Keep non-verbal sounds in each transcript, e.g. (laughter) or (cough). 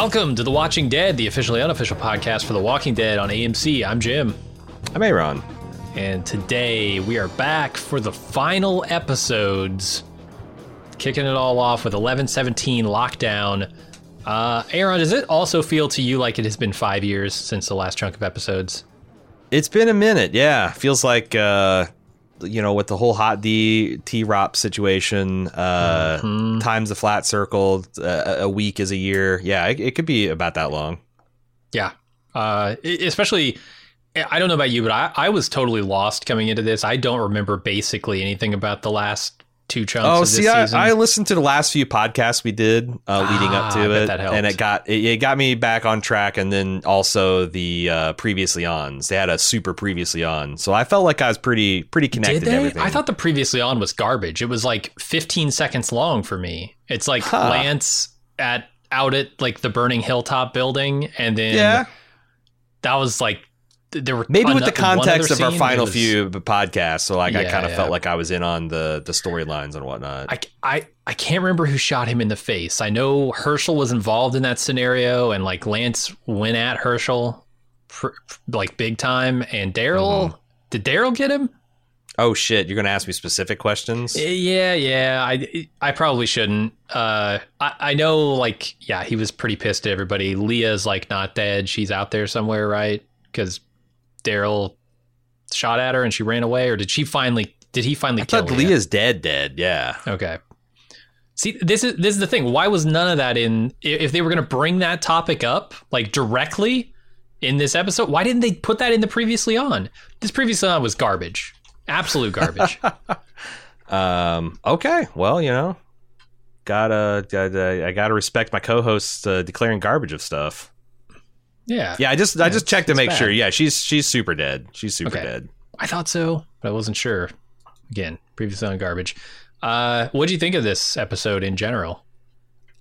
Welcome to The Watching Dead, the officially unofficial podcast for The Walking Dead on AMC. I'm Jim. I'm Aaron. And today we are back for the final episodes, kicking it all off with 1117 Lockdown. Uh, Aaron, does it also feel to you like it has been five years since the last chunk of episodes? It's been a minute, yeah. Feels like uh, you know, with the whole hot D T Rop situation, uh, mm-hmm. times the flat circle, uh, a week is a year. Yeah, it, it could be about that long. Yeah, uh, especially. I don't know about you, but I, I was totally lost coming into this. I don't remember basically anything about the last two chunks. Oh, see, I, I, listened to the last few podcasts we did uh, leading ah, up to it, and it got it, it, got me back on track. And then also the uh, previously ons, they had a super previously on, so I felt like I was pretty pretty connected. Did they? I thought the previously on was garbage. It was like 15 seconds long for me. It's like huh. Lance at out at like the burning hilltop building, and then yeah. that was like there were maybe with the context of our final was, few podcasts. So like yeah, I kind of yeah. felt like I was in on the the storylines and whatnot. I, I I can't remember who shot him in the face. I know Hershel was involved in that scenario, and like Lance went at Hershel pr- like big time. And Daryl mm-hmm. did Daryl get him? Oh shit! You're gonna ask me specific questions? Eh, yeah, yeah. I I probably shouldn't. Uh, I I know like yeah, he was pretty pissed at everybody. Leah's like not dead. She's out there somewhere, right? Because Daryl shot at her and she ran away, or did she finally? Did he finally I kill thought Leah's dead? Dead? Yeah. Okay. See, this is this is the thing. Why was none of that in? If they were going to bring that topic up like directly in this episode, why didn't they put that in the previously on? This previously on was garbage, absolute garbage. (laughs) um. Okay. Well, you know, gotta, gotta I gotta respect my co-hosts uh, declaring garbage of stuff. Yeah. Yeah, I just yeah, I just checked to make bad. sure. Yeah, she's she's super dead. She's super okay. dead. I thought so, but I wasn't sure. Again, previously on garbage. Uh, what do you think of this episode in general?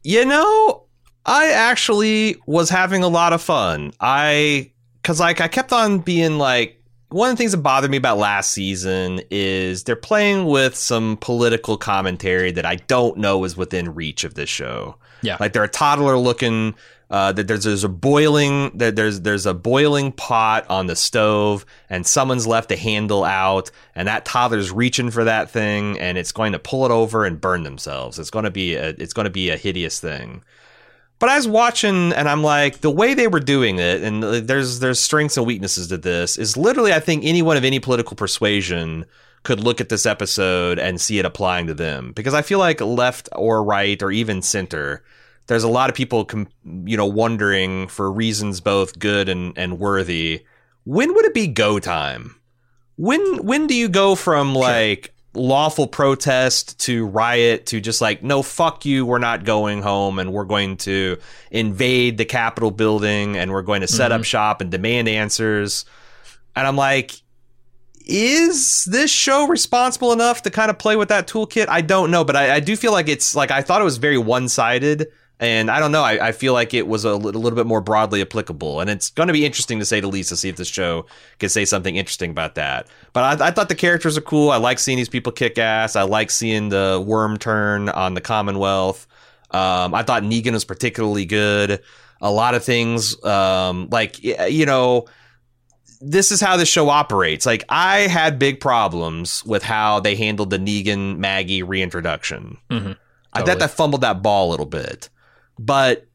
You know, I actually was having a lot of fun. I cuz like I kept on being like one of the things that bothered me about last season is they're playing with some political commentary that I don't know is within reach of this show. Yeah. Like they're a toddler looking uh, that there's there's a boiling that there's there's a boiling pot on the stove and someone's left a handle out and that toddler's reaching for that thing and it's going to pull it over and burn themselves. It's going to be a, it's going to be a hideous thing. But I was watching and I'm like the way they were doing it and there's there's strengths and weaknesses to this is literally I think anyone of any political persuasion could look at this episode and see it applying to them because I feel like left or right or even center there's a lot of people, com- you know, wondering for reasons both good and, and worthy. When would it be go time? When when do you go from like sure. lawful protest to riot to just like no fuck you, we're not going home and we're going to invade the Capitol building and we're going to set mm-hmm. up shop and demand answers. And I'm like, is this show responsible enough to kind of play with that toolkit? I don't know, but I, I do feel like it's like I thought it was very one sided and I don't know. I, I feel like it was a little, a little bit more broadly applicable, and it's going to be interesting to say the least to see if this show can say something interesting about that. But I, I thought the characters are cool. I like seeing these people kick ass. I like seeing the worm turn on the Commonwealth. Um, I thought Negan was particularly good. A lot of things, um, like you know, this is how the show operates. Like I had big problems with how they handled the Negan Maggie reintroduction. Mm-hmm. Totally. I thought I fumbled that ball a little bit. But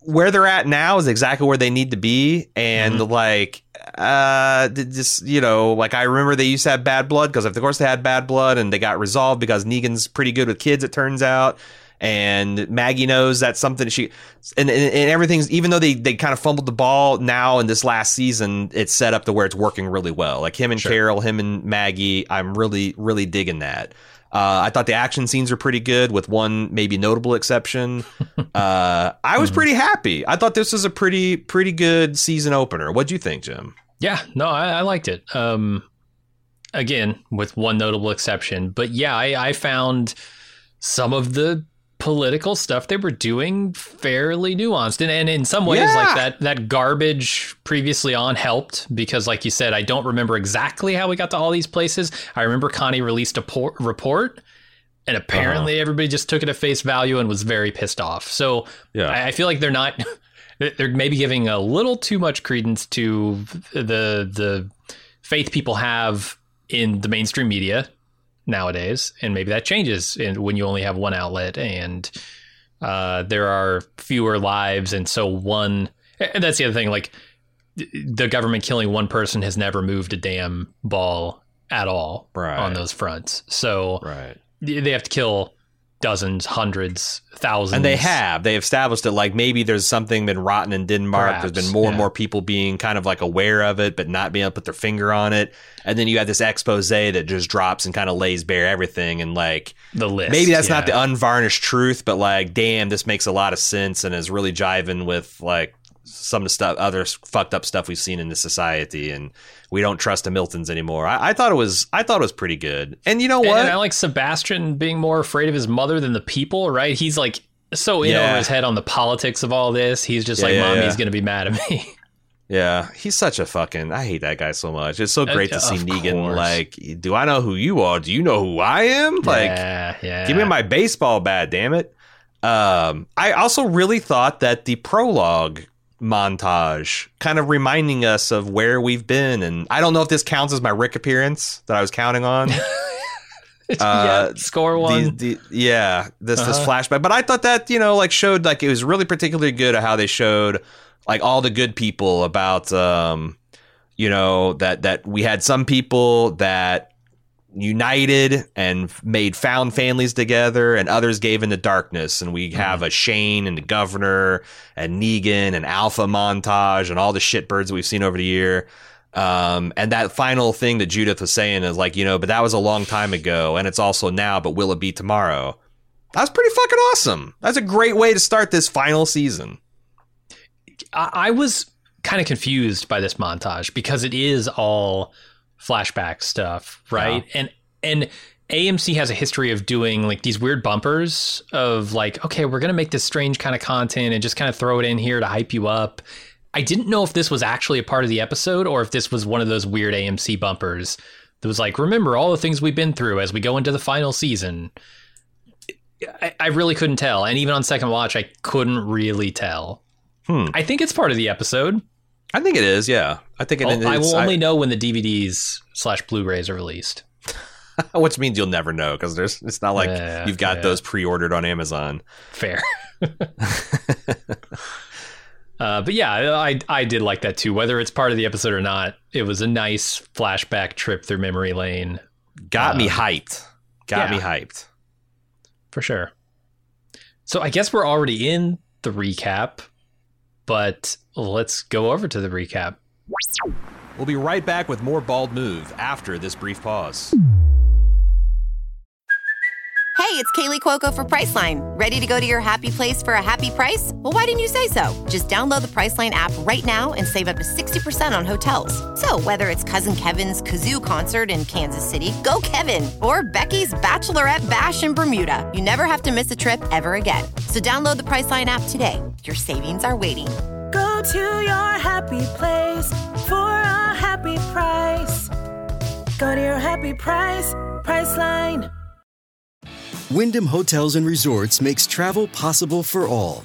where they're at now is exactly where they need to be, and Mhm. like uh just you know like i remember they used to have bad blood because of course they had bad blood and they got resolved because negan's pretty good with kids it turns out and maggie knows that's something she and, and, and everything's even though they they kind of fumbled the ball now in this last season it's set up to where it's working really well like him and Sure. carol him and maggie i'm really really digging that uh, I thought the action scenes were pretty good, with one maybe notable exception. (laughs) Uh, I was Mhm. pretty happy. I thought this was a pretty pretty good season opener. What do you think, Jim? Yeah, no, I, I liked it. Um, again, with one notable exception, but yeah, I, I found some of the political stuff they were doing fairly nuanced, and, and in some ways, Yeah. like that that garbage previously on helped because, like you said, I don't remember exactly how we got to all these places. I remember Connie released a por- report. And apparently, uh-huh. everybody just took it at face value and was very pissed off. So Yeah, I, I feel like they're not. (laughs) They're maybe giving a little too much credence to the the faith people have in the mainstream media nowadays, and maybe that changes in, when you only have one outlet and uh, there are fewer lives, and so one. And that's the other thing. Like the government killing one person has never moved a damn ball at all Right. on those fronts. So right. they have to kill dozens, hundreds, thousands, And they have. They established that like maybe there's something been rotten in Denmark. Perhaps, there's been more and more people being kind of like aware of it, but not being able to put their finger on it. And then you have this expose that just drops and kind of lays bare everything. And like the list. maybe that's not the unvarnished truth, but like, damn, this makes a lot of sense and is really jiving with like some of the stuff, other fucked up stuff we've seen in the society. And we don't trust the Miltons anymore. I, I thought it was, I thought it was pretty good. And you know what? And I like Sebastian being more afraid of his mother than the people, right? He's like so in Yeah. over his head on the politics of all this. He's just Yeah, like, yeah, mommy's to be mad at me. (laughs) Yeah, he's such a fucking. I hate that guy so much. It's so Uh, great to see Negan. course. Like, do I know who you are? Do you know who I am? Like, yeah, yeah. give me my baseball bat, damn it. Um, I also really thought that the prologue montage, kind of reminding us of where we've been, and I don't know if this counts as my Rick appearance that I was counting on. (laughs) yeah, uh, score one. The, the, yeah, this this Uh-huh. flashback. But I thought that you know, like showed like it was really particularly good at how they showed like all the good people about um, you know that that we had some people that united and made found families together and others gave into darkness and we have a Shane and the governor and Negan and Alpha montage and all the shitbirds that we've seen over the year um, and that final thing that Judith was saying is like, you know, but that was a long time ago and it's also now, but will it be tomorrow? That's pretty fucking awesome. That's a great way to start this final season. I, I was kind of confused by this montage because it is all flashback stuff, right? And and AMC has a history of doing like these weird bumpers of like, okay, we're gonna make this strange kind of content and just kind of throw it in here to hype you up. I didn't know if this was actually a part of the episode or if this was one of those weird AMC bumpers that was like, remember all the things we've been through as we go into the final season. I, I really couldn't tell, and even on second watch, I couldn't really tell. Hmm. I think it's part of the episode. I think it is, yeah. I think it, it's, I will only know when the DVDs slash Blu-rays are released. (laughs) which means you'll never know because there's it's not like Yeah, you've got yeah. those pre-ordered on Amazon. Fair. (laughs) (laughs) uh, but yeah, I I did like that too. Whether it's part of the episode or not, it was a nice flashback trip through memory lane Got me Um, hyped. Got yeah. me hyped. for sure. So I guess we're already in the recap, but let's go over to the recap. We'll be right back with more Bald Move after this brief pause. Hey, it's Kaley Cuoco for Priceline. Ready to go to your happy place for a happy price? Well, why didn't you say so? Just download the Priceline app right now and save up to 60% on hotels. So, whether it's Cousin Kevin's Kazoo concert in Kansas City, go Kevin, or Becky's Bachelorette Bash in Bermuda, you never have to miss a trip ever again. So, download the Priceline app today. Your savings are waiting. To your happy place for a happy price. Go to your happy price, Priceline. Wyndham Hotels and Resorts makes travel possible for all.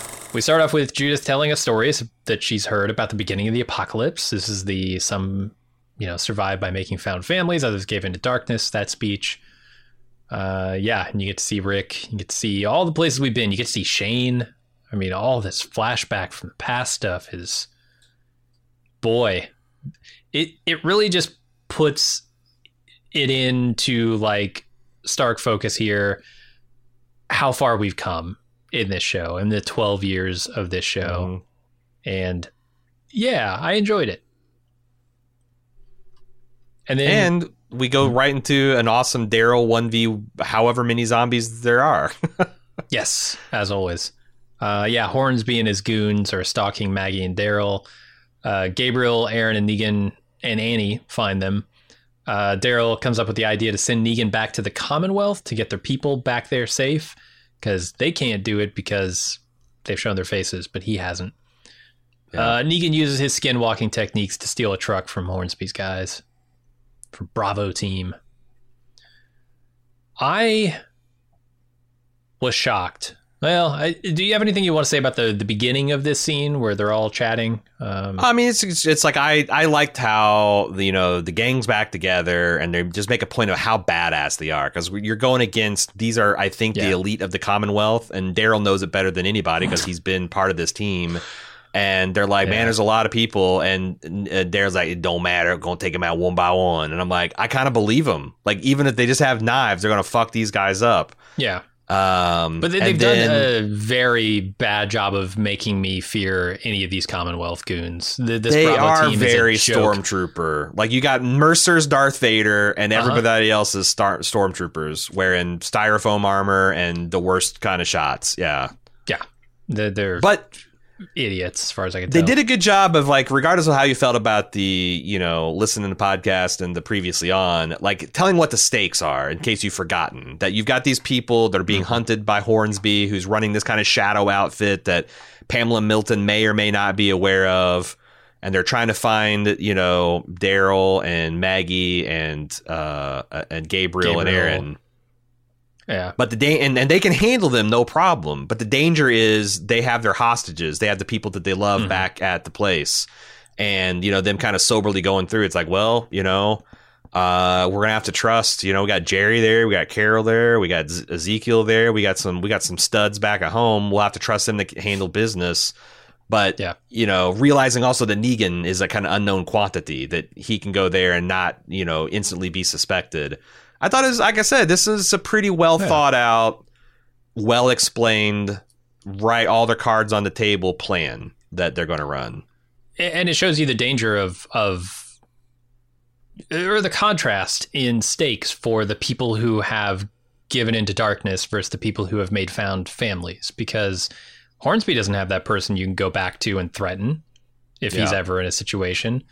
We start off with Judith telling us stories that she's heard about the beginning of the apocalypse. This is the some, you know, survived by making found families, others gave into darkness, that speech. Uh, yeah, and you get to see Rick, you get to see all the places we've been. You get to see Shane. I mean, all this flashback from the past stuff is boy. It it really just puts it into like stark focus here how far we've come in this show in the 12 years of this show. Mm-hmm. And yeah, I enjoyed it. And then and we go mm-hmm. right into an awesome Daryl 1v however many zombies there are. (laughs) yes, as always. Uh, yeah, Hornsby and his goons are stalking Maggie and Daryl. Uh, Gabriel, Aaron, and Negan and Annie find them. Uh, Daryl comes up with the idea to send Negan back to the Commonwealth to get their people back there safe because they can't do it because they've shown their faces, but he hasn't. Yeah. Uh, Negan uses his skinwalking techniques to steal a truck from Hornsby's guys, from Bravo Team. I was shocked well, I, do you have anything you want to say about the, the beginning of this scene where they're all chatting? Um, I mean, it's, it's, it's like I I liked how you know the gang's back together and they just make a point of how badass they are because you're going against these are I think yeah. the elite of the Commonwealth and Daryl knows it better than anybody because he's been part of this team. And they're like, yeah. man, there's a lot of people, and uh, Daryl's like, it don't matter, gonna take them out one by one. And I'm like, I kind of believe them. Like, even if they just have knives, they're gonna fuck these guys up. Yeah. Um, but they, have done a very bad job of making me fear any of these Commonwealth goons. This they Bravo are very stormtrooper. Like you got Mercer's Darth Vader, and uh-huh. everybody else is star- stormtroopers wearing styrofoam armor and the worst kind of shots. Yeah, yeah. They're, they're but idiots as far as I can tell. they did a good job of like regardless of how you felt about the, you know, listening to the podcast and the previously on, like telling what the stakes are in case you've forgotten. That you've got these people that are being mm-hmm. hunted by Hornsby who's running this kind of shadow outfit that Pamela Milton may or may not be aware of. And they're trying to find, you know, Daryl and Maggie and uh and Gabriel, Gabriel. and Aaron yeah. But the da- and, and they can handle them no problem. But the danger is they have their hostages. They have the people that they love mm-hmm. back at the place. And, you know, them kind of soberly going through. It's like, well, you know, uh, we're gonna have to trust. You know, we got Jerry there, we got Carol there, we got Z- Ezekiel there, we got some we got some studs back at home. We'll have to trust them to handle business. But yeah. you know, realizing also that Negan is a kind of unknown quantity that he can go there and not you know instantly be suspected. I thought it was like I said, this is a pretty well yeah. thought out, well explained, right all the cards on the table plan that they're going to run. And it shows you the danger of of or the contrast in stakes for the people who have given into darkness versus the people who have made found families because Hornsby doesn't have that person you can go back to and threaten if yeah. he's ever in a situation.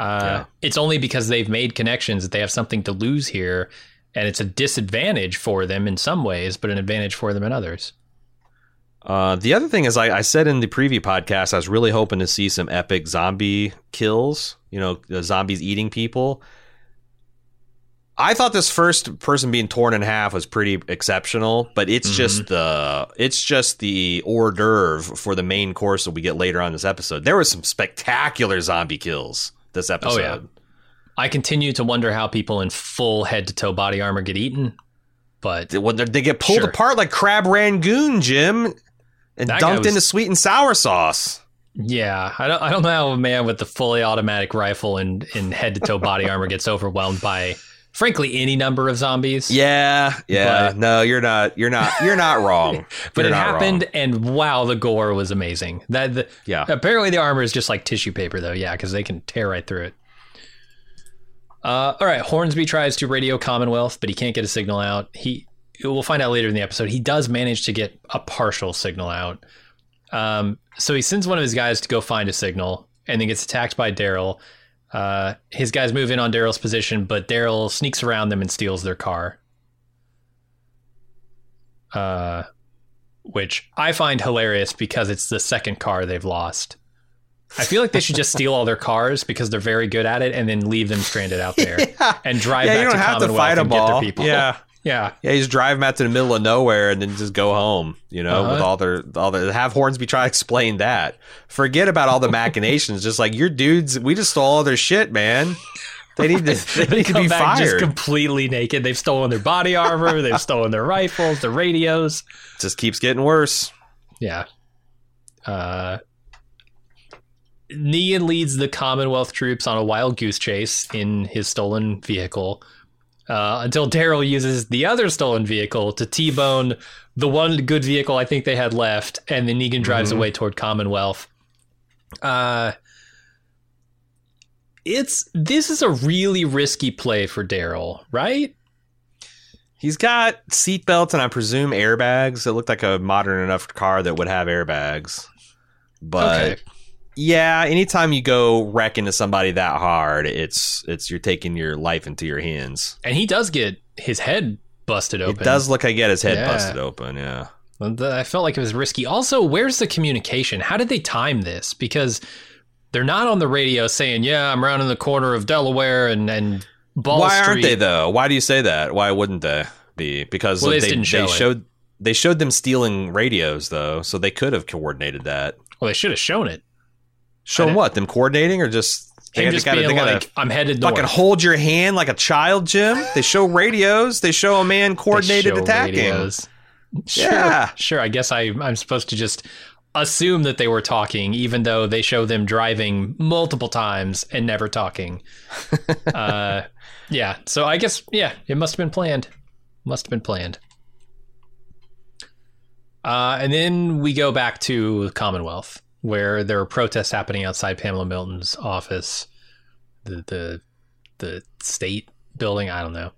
Uh, yeah. It's only because they've made connections that they have something to lose here and it's a disadvantage for them in some ways, but an advantage for them in others. Uh, the other thing is, I, I, said in the preview podcast, I was really hoping to see some epic zombie kills. You know, zombies eating people. I thought this first person being torn in half was pretty exceptional, but it's mm-hmm. just the it's just the hors d'oeuvre for the main course that we get later on this episode. There were some spectacular zombie kills this episode. Oh, yeah. I continue to wonder how people in full head to toe body armor get eaten, but when they get pulled sure. apart like crab rangoon, Jim, and that dumped was, into sweet and sour sauce. Yeah, I don't. I don't know how a man with the fully automatic rifle and in head to toe body armor gets overwhelmed by, frankly, any number of zombies. Yeah, yeah. But, no, you're not. You're not. You're not wrong. (laughs) but you're it happened, wrong. and wow, the gore was amazing. That the, yeah. Apparently, the armor is just like tissue paper, though. Yeah, because they can tear right through it. Uh, all right, Hornsby tries to radio Commonwealth, but he can't get a signal out. He we'll find out later in the episode. He does manage to get a partial signal out. Um, so he sends one of his guys to go find a signal, and then gets attacked by Daryl. Uh, his guys move in on Daryl's position, but Daryl sneaks around them and steals their car. Uh, which I find hilarious because it's the second car they've lost. I feel like they should just (laughs) steal all their cars because they're very good at it, and then leave them stranded out (laughs) there and drive Yeah, back you don't to have to Commonwealth fight and them get their people. Yeah. (laughs) yeah. Yeah, you just drive them out to the middle of nowhere and then just go home. You know, with Uh-huh. all their all their have Hornsby try to explain that. Forget about all the machinations. just like your dudes, we just stole all their shit, man. They need to they (laughs) They need to come be back just completely naked. They've stolen their body armor. They've stolen their rifles, their radios. just keeps getting worse. Yeah. Uh, Negan leads the Commonwealth troops on a wild goose chase in his stolen vehicle uh, until Daryl uses the other stolen vehicle to T-bone the one good vehicle I think they had left, and then Negan drives away toward Commonwealth. Uh, it's this is a really risky play for Daryl, right? He's got seatbelts and I presume airbags. It looked like a modern enough car that would have airbags. But Okay. Yeah, anytime you go wreck into somebody that hard, it's it's you're taking your life into your hands. And he does get his head busted open. It does look like he had his head Yeah. busted open. Yeah. I felt like it was risky. Also, where's the communication? How did they time this? Because they're not on the radio saying, "Yeah, I'm rounding the corner of Delaware and and Ball Why Street." aren't they though? Why do you say that? Why wouldn't they be? Because Well, they they, didn't show they showed they showed them stealing radios though, so they could have coordinated that. Well, they should have shown it. Show them what? Them coordinating or just they, Him just gotta, being gotta like, "I'm headed north." fucking hold your hand like a child, Jim. They show radios. They show a man coordinated attacking. radios. Sure, Yeah. sure. I guess I I'm supposed to just assume that they were talking, even though they show them driving multiple times and never talking. (laughs) uh, yeah. So I guess yeah, it must have been planned. Must have been planned. Uh, and then we go back to Commonwealth, where there are protests happening outside Pamela Milton's office, the the the state building. I don't know.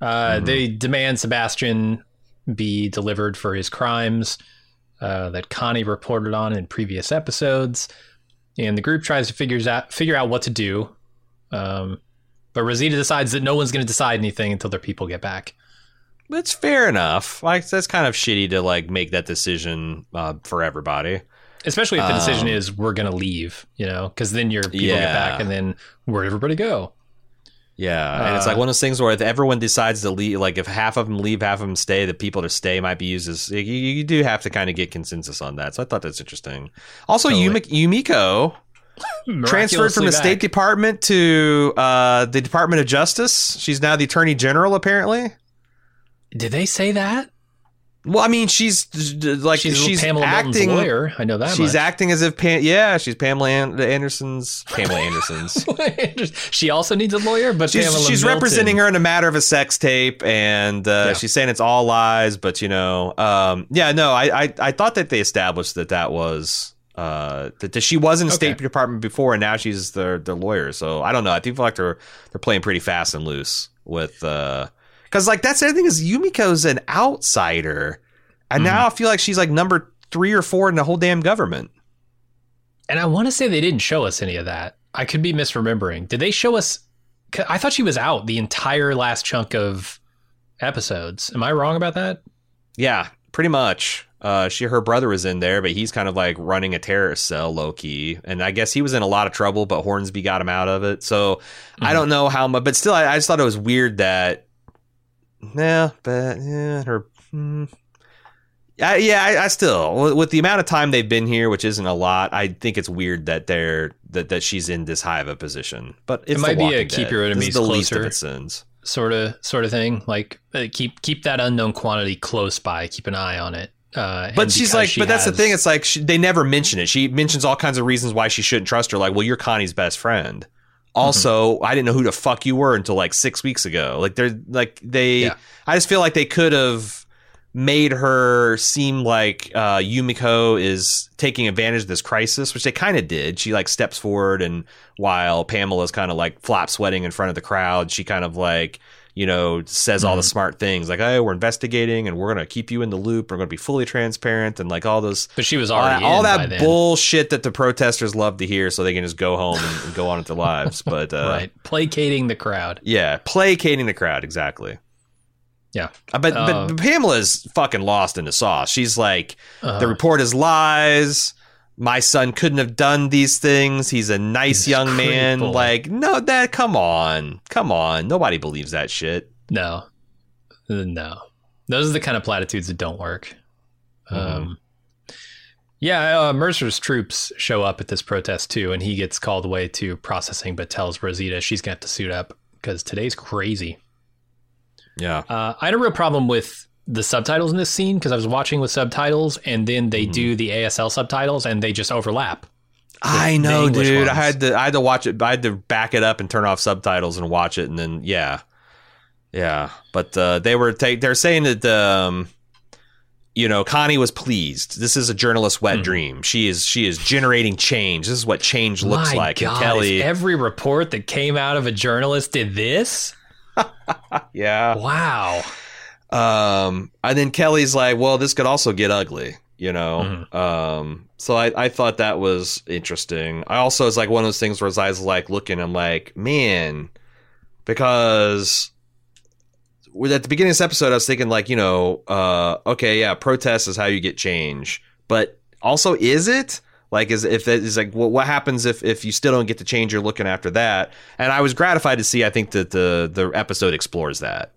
Uh, They demand Sebastian be delivered for his crimes uh, that Connie reported on in previous episodes, and the group tries to figures out figure out what to do. Um, but Rosita decides that no one's going to decide anything until their people get back. That's fair enough. Like that's kind of shitty to like make that decision uh, for everybody. Especially if the decision Um, is we're going to leave, you know, because then your people get back, and then where'd everybody go? Yeah, and it's like Uh, one of those things where if everyone decides to leave, like if half of them leave, half of them stay, the people to stay might be used as you, you do have to kind of get consensus on that. So I thought that's interesting. Also, Totally. Yumi, Yumiko (laughs) transferred from the State. Department to uh, the Department of Justice. She's now the Attorney General, apparently. Did they say that? Well, I mean, she's like She's, she's, Pamela acting. Milton's lawyer. I know that. She's much. acting as if Pam, yeah, she's Pamela An- Anderson's Pamela Anderson's. (laughs) she also needs a lawyer, but she's, Pamela she's representing her in a matter of a sex tape, and uh, Yeah. she's saying it's all lies. But you know, um, yeah, no, I, I I thought that they established that that was uh, that, that she was in the Okay. State Department before, and now she's the the lawyer. So I don't know. I think like they're they're playing pretty fast and loose with because like that's the other thing is Yumiko's an outsider, and Mm-hmm. now I feel like she's like number three or four in the whole damn government. And I want to say they didn't show us any of that. I could be misremembering. Did they show us? I thought she was out the entire last chunk of episodes. Am I wrong about that? Yeah, pretty much. Uh, she her brother was in there, but he's kind of like running a terrorist cell, low key, and I guess he was in a lot of trouble. But Hornsby got him out of it. So I don't know how much, but still, I, I just thought it was weird that. Yeah, but yeah, her. hmm. I, yeah, I, I still with, the amount of time they've been here, which isn't a lot. I think it's weird that they're that, that she's in this high of a position. But it's might be a keep Dead. your enemies the least of closer. its sins. Sort of, sort of thing. Like uh, keep keep that unknown quantity close by. Keep an eye on it. Uh, But she's like, she but that's the thing. It's like she, they never mention it. She mentions all kinds of reasons why she shouldn't trust her. Like, well, you're Connie's best friend. Also, I didn't know who the fuck you were until like six weeks ago. Like they're like they. Yeah. I just feel like they could have made her seem like uh, Yumiko is taking advantage of this crisis, which they kind of did. She like steps forward, and while Pamela's kind of like flop sweating in front of the crowd, she kind of like you know, says all the Mhm. smart things like, "Oh, we're investigating and we're gonna keep you in the loop. We're gonna be fully transparent," and like all those But she was all that, already all by that bullshit that the protesters love to hear, so they can just go home and, and go on with their lives. But (laughs) uh, right, placating the crowd. yeah, placating the crowd exactly. Yeah. Uh, But, Uh, but Pamela's fucking lost in the sauce. She's like, Uh, the report is lies. My son couldn't have done these things. He's a nice He's young man. boy. Like, no, that, come on. Come on. Nobody believes that shit. no, Uh, no, those are the kind of platitudes that don't work. Mm-hmm. Um, yeah, uh, Mercer's troops show up at this protest too, and he gets called away to processing, but tells Rosita she's gonna have to suit up because today's crazy. Yeah. Uh, I had a real problem with the subtitles in this scene because I was watching with subtitles, and then they Mm-hmm. do the ASL subtitles, and they just overlap. I know, dude. I had to I had to watch it. I had to back it up and turn off subtitles and watch it, and then yeah, yeah. But uh, they were ta- they're saying that um, you know Connie was pleased. This is a journalist's wet Mhm. dream. She is she is generating change. This is what change looks My like. God, Kelly, every report that came out of a journalist did this. (laughs) yeah. Wow. Um, and then Kelly's like, well, this could also get ugly, you know? Mhm. Um, so I, I thought that was interesting. I also, it's like one of those things where I was like looking, I'm like, man, because at the beginning of this episode, I was thinking like, you know, uh, okay, yeah, protest is how you get change, but also is it? Like, is if that is like, what what happens if if you still don't get the change you're looking after that? And I was gratified to see. I think that the the episode explores that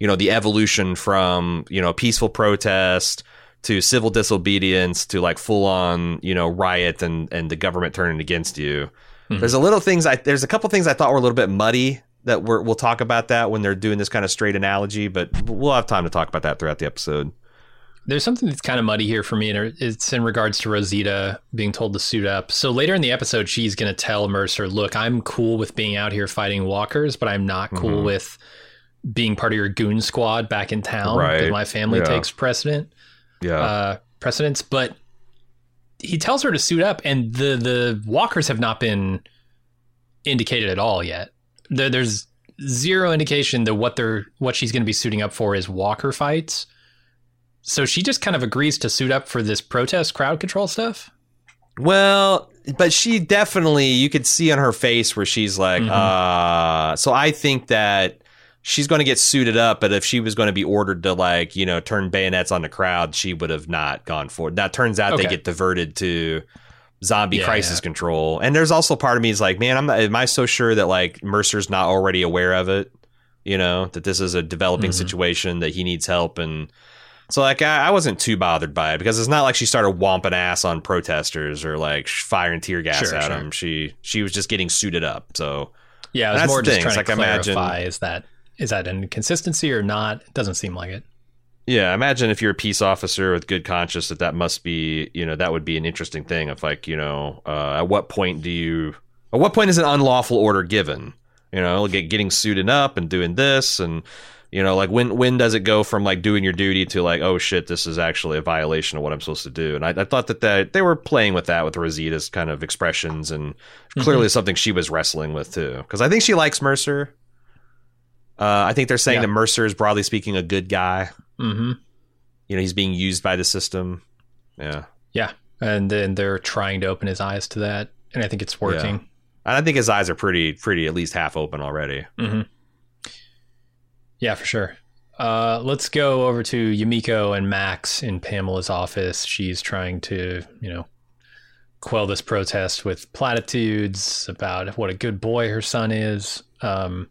you know the evolution from you know peaceful protest to civil disobedience to like full on you know riot and and the government turning against you Mhm. there's a little things i there's a couple things i thought were a little bit muddy that we're, we'll talk about that when they're doing this kind of straight analogy but we'll have time to talk about that throughout the episode There's something that's kind of muddy here for me, and it's in regards to Rosita being told to suit up. So later in the episode, she's going to tell Mercer, "Look, I'm cool with being out here fighting walkers, but I'm not cool Mhm. with being part of your goon squad back in town. Right. That my family Yeah. takes precedent, yeah uh, precedence." But he tells her to suit up, and the the walkers have not been indicated at all yet. There, there's zero indication that what they're what she's going to be suiting up for is walker fights. So she just kind of agrees to suit up for this protest crowd control stuff. Well, but she definitely you could see on her face where she's like, Mhm. uh so I think that she's going to get suited up, but if she was going to be ordered to like, you know, turn bayonets on the crowd, she would have not gone for it. Now turns out they get diverted to zombie Yeah, crisis yeah. control. And there's also part of me is like, man, I'm not, am I so sure that like Mercer's not already aware of it? You know, that this is a developing Mhm. situation that he needs help and so like I, I wasn't too bothered by it because it's not like she started womping ass on protesters or like firing tear gas Sure, at sure. them. She she was just getting suited up. So Yeah, it was That's more just thing. trying It's to like, imagine- clarify is that is that an inconsistency or not? It doesn't seem like it. yeah, imagine if you're a peace officer with good conscience that that must be you know that would be an interesting thing. of like you know uh, at what point do you at what point is an unlawful order given? You know, get, getting suited up and doing this and. You know, like when when does it go from like doing your duty to like, oh shit, this is actually a violation of what I'm supposed to do? And I, I thought that, that they were playing with that with Rosita's kind of expressions and clearly something she was wrestling with too. Because I think she likes Mercer. Uh, I think they're saying Yeah. that Mercer is broadly speaking a good guy. Mm-hmm. You know, he's being used by the system. Yeah, Yeah, and then they're trying to open his eyes to that, and I think it's working. and I think his eyes are pretty, pretty at least half open already. hmm Yeah, for sure. Uh, let's go over to Yumiko and Max in Pamela's office. She's trying to, you know, quell this protest with platitudes about what a good boy her son is. Um,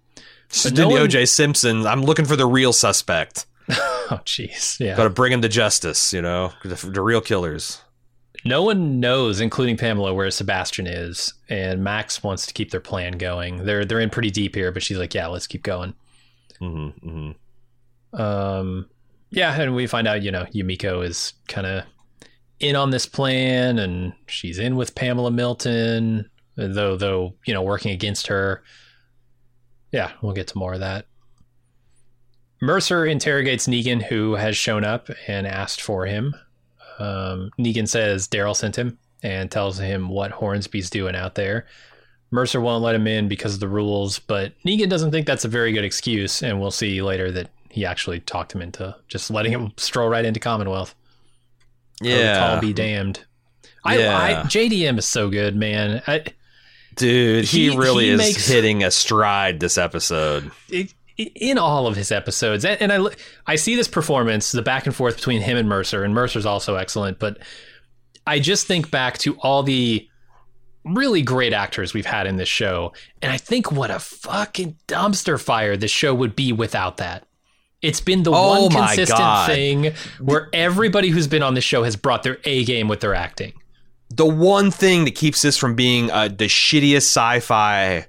She's But doing no the one- OJ Simpson. I'm looking for the real suspect. (laughs) oh, jeez. Yeah. Got to bring him to justice. You know, the, the real killers. No one knows, including Pamela, where Sebastian is, and Max wants to keep their plan going. They're they're in pretty deep here, but she's like, "Yeah, let's keep going." hmm hmm Um, yeah, and we find out, you know, Yumiko is kind of in on this plan, and she's in with Pamela Milton, though though you know working against her. Yeah, we'll get to more of that. Mercer interrogates Negan, who has shown up and asked for him. Um, Negan says Daryl sent him and tells him what Hornsby's doing out there. Mercer won't let him in because of the rules, but Negan doesn't think that's a very good excuse, and we'll see later that he actually talked him into just letting him stroll right into Commonwealth. Yeah, I'll be damned. I, Yeah. I JDM is so good, man. I, dude, he, He- really he is makes- hitting a stride this episode. it, in all of his episodes, and, and I I see this performance, the back and forth between him and Mercer, and Mercer's also excellent. But I just think back to all the really great actors we've had in this show, and I think what a fucking dumpster fire this show would be without that. It's been the Oh one consistent God. thing where everybody who's been on the show has brought their A game with their acting. The one thing that keeps this from being uh, the shittiest sci-fi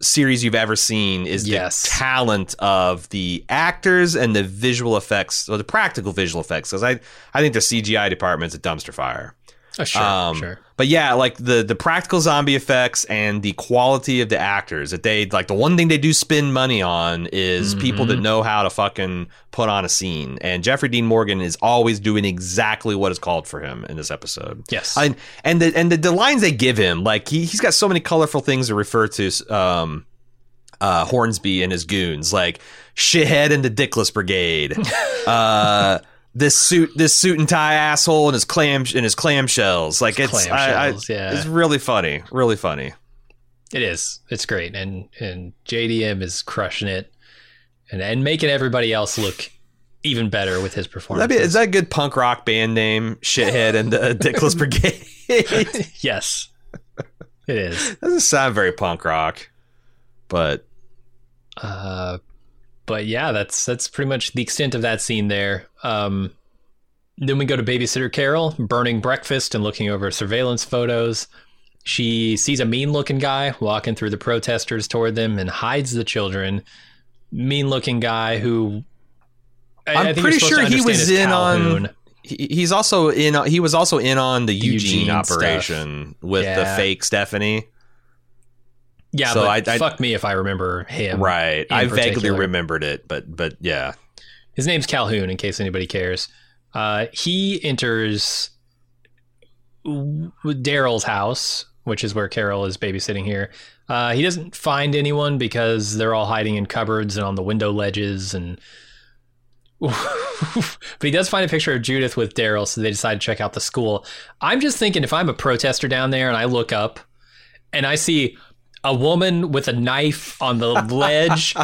series you've ever seen is the talent of the actors and the visual effects or the practical visual effects because I, I think the cgi department's a dumpster fire Oh, sure, Um, sure. but yeah like the the practical zombie effects and the quality of the actors that they like the one thing they do spend money on is people Mm-hmm. that know how to fucking put on a scene and jeffrey dean morgan is always doing exactly what is called for him in this episode Yes. and and the and the, the lines they give him, like he he's got so many colorful things to refer to um uh Hornsby and his goons, like shithead and the Dickless Brigade. (laughs) uh this suit this suit and tie asshole and his clam and his clamshells. Like it's I, I, yeah. it's really funny. Really funny. It is. It's great, and and JDM is crushing it, and and making everybody else look even better with his performance. Be, is that a good punk rock band name? Shithead and the (laughs) Dickless Brigade. (laughs) yes, it is. Doesn't sound very punk rock. But Uh, but yeah, that's that's pretty much the extent of that scene there. Um, then we go to babysitter Carol burning breakfast and looking over surveillance photos. She sees a mean-looking guy walking through the protesters toward them and hides the children. Mean-looking guy who I- I I'm think pretty sure he was in on- Calhoun. he, he's also in he was also in on the Eugene, Eugene operation with the fake Stephanie. Yeah, So but I- I- fuck me if I remember him. Right. I vaguely remembered it, but but yeah. His name's Calhoun, in case anybody cares. Uh, he enters Daryl's house, which is where Carol is babysitting here. Uh, he doesn't find anyone because they're all hiding in cupboards and on the window ledges, and (laughs) but he does find a picture of Judith with Daryl, so they decide to check out the school. I'm just thinking if I'm a protester down there and I look up and I see a woman with a knife on the (laughs) ledge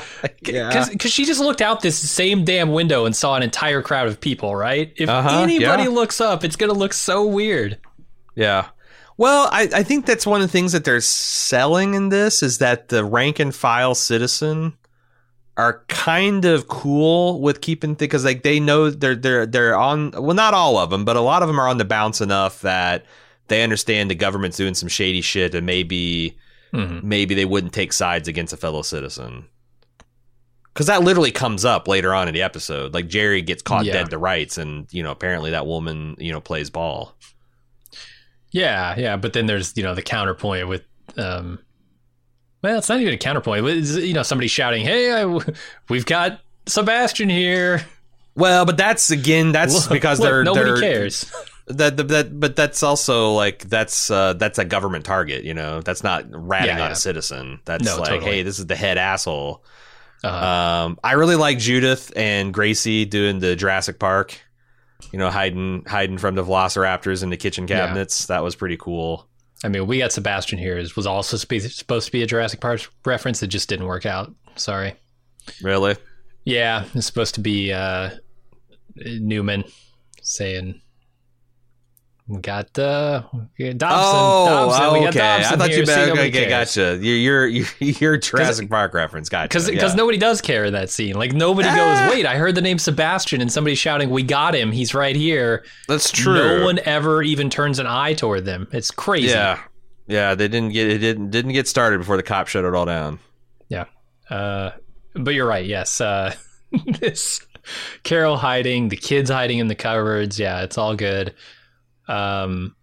Yeah. because she just looked out this same damn window and saw an entire crowd of people, right? If Uh-huh, anybody yeah. looks up, it's gonna look so weird. Yeah. Well, I, I think that's one of the things that they're selling in this is that the rank and file citizen are kind of cool with keeping because like they know they're they're they're on well not all of them but a lot of them are on the bounce enough that they understand the government's doing some shady shit and maybe Mhm. maybe they wouldn't take sides against a fellow citizen. Because that literally comes up later on in the episode. Like Jerry gets caught Yeah. dead to rights, and you know apparently that woman you know plays ball. Yeah, yeah, but then there's you know the counterpoint with, um, well, it's not even a counterpoint. It's, you know, somebody shouting, "Hey, I, we've got Sebastian here!" Well, but that's again that's Look, because look, they're nobody they're, cares. That, that that but that's also like that's uh that's a government target. You know that's not ratting Yeah, on a citizen. That's No, like totally. hey, this is the head asshole. Uh-huh. Um, I really like Judith and Gracie doing the Jurassic Park. You know, hiding hiding from the Velociraptors in the kitchen Yeah. cabinets. That was pretty cool. I mean, we got Sebastian here. It was also spe- supposed to be a Jurassic Park reference. It just didn't work out. Sorry. Really? Yeah, it's supposed to be uh, Newman saying, "We got uh, we got Dodgson. oh, Dodgson. We got okay. Dodgson I thought here. you meant okay, cares. gotcha. You're (laughs) you're you're, you're Jurassic Park reference. Gotcha. Because yeah. nobody does care in that scene. Like nobody Ah. goes, wait, I heard the name Sebastian, and somebody shouting, "We got him! He's right here!" that's true. No one ever even turns an eye toward them. It's crazy. Yeah, yeah. They didn't get it. Didn't didn't get started before the cop shut it all down. Yeah. Uh, but you're right. Yes. Uh, (laughs) this Carol hiding, the kids hiding in the cupboards. Yeah, it's all good. Um,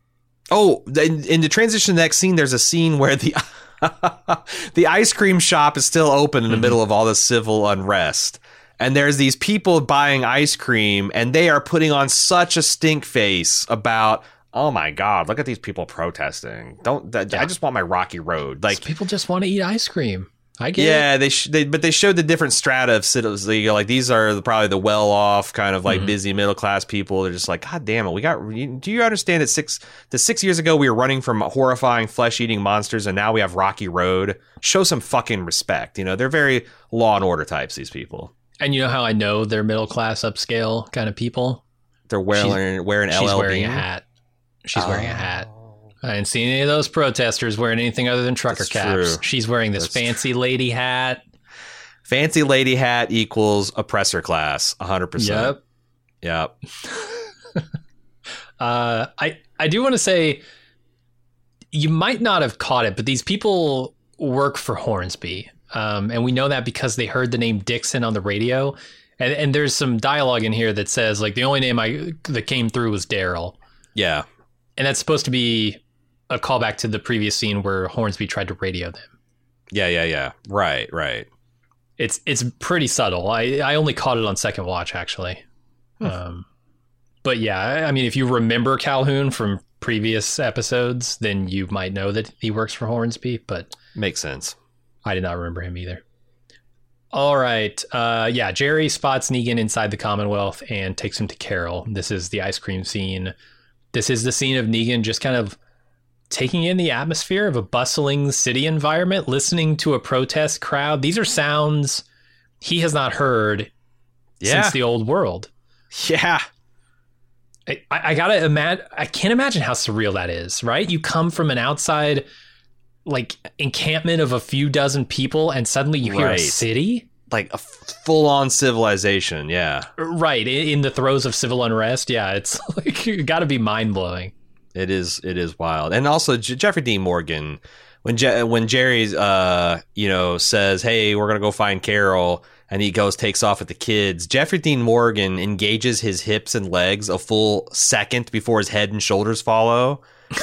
Oh, in, in the transition to the next scene, there's a scene where the (laughs) the ice cream shop is still open in the middle of all the civil unrest. And there's these people buying ice cream, and they are putting on such a stink face about oh my god, look at these people protesting. Don't that, I just want my rocky road. Like people just want to eat ice cream. I get it. yeah, they, sh- they but they showed the different strata of citizens. You know, like these are the, probably the well off, kind of like Mhm. busy middle class people. They're just like, God damn it, we got. you- Do you understand that six the six years ago we were running from horrifying flesh eating monsters, and now we have Rocky Road. Show some fucking respect. You know, they're very law and order types. These people. And you know how I know they're middle class, upscale kind of people? They're wearing wearing She's LL wearing a hat. She's wearing a hat. I didn't see any of those protesters wearing anything other than trucker That's caps. true. She's wearing this That's fancy lady hat. Fancy lady hat equals oppressor class. hundred percent. Yep. Yep. (laughs) Uh, I I do want to say you might not have caught it, but these people work for Hornsby, um, and we know that because they heard the name Dixon on the radio, and and there's some dialogue in here that says like the only name I that came through was Daryl, Yeah. and that's supposed to be a callback to the previous scene where Hornsby tried to radio them. Yeah. Yeah. Yeah. Right. Right. It's it's pretty subtle. I I only caught it on second watch actually. Um, but yeah, I- I mean, if you remember Calhoun from previous episodes, then you might know that he works for Hornsby. But Makes sense. I did not remember him either. All right, uh, yeah, Jerry spots Negan inside the Commonwealth and takes him to Carol. This is the ice cream scene. This is the scene of Negan just kind of taking in the atmosphere of a bustling city environment, listening to a protest crowd. These are sounds he has not heard Yeah. since the old world. Yeah. I, I gotta imagine. I can't imagine how surreal that is. Right? You come from an outside, like encampment of a few dozen people, and suddenly you hear a city. Like a full on civilization. Yeah. Right in, in the throes of civil unrest. Yeah, it's (laughs) like got to be mind blowing. It is. It is wild. And also J- Jeffrey Dean Morgan, when Je- when Jerry's uh you know says, "Hey, we're gonna go find Carol," and he goes takes off with the kids. Jeffrey Dean Morgan engages his hips and legs a full second before his head and shoulders follow.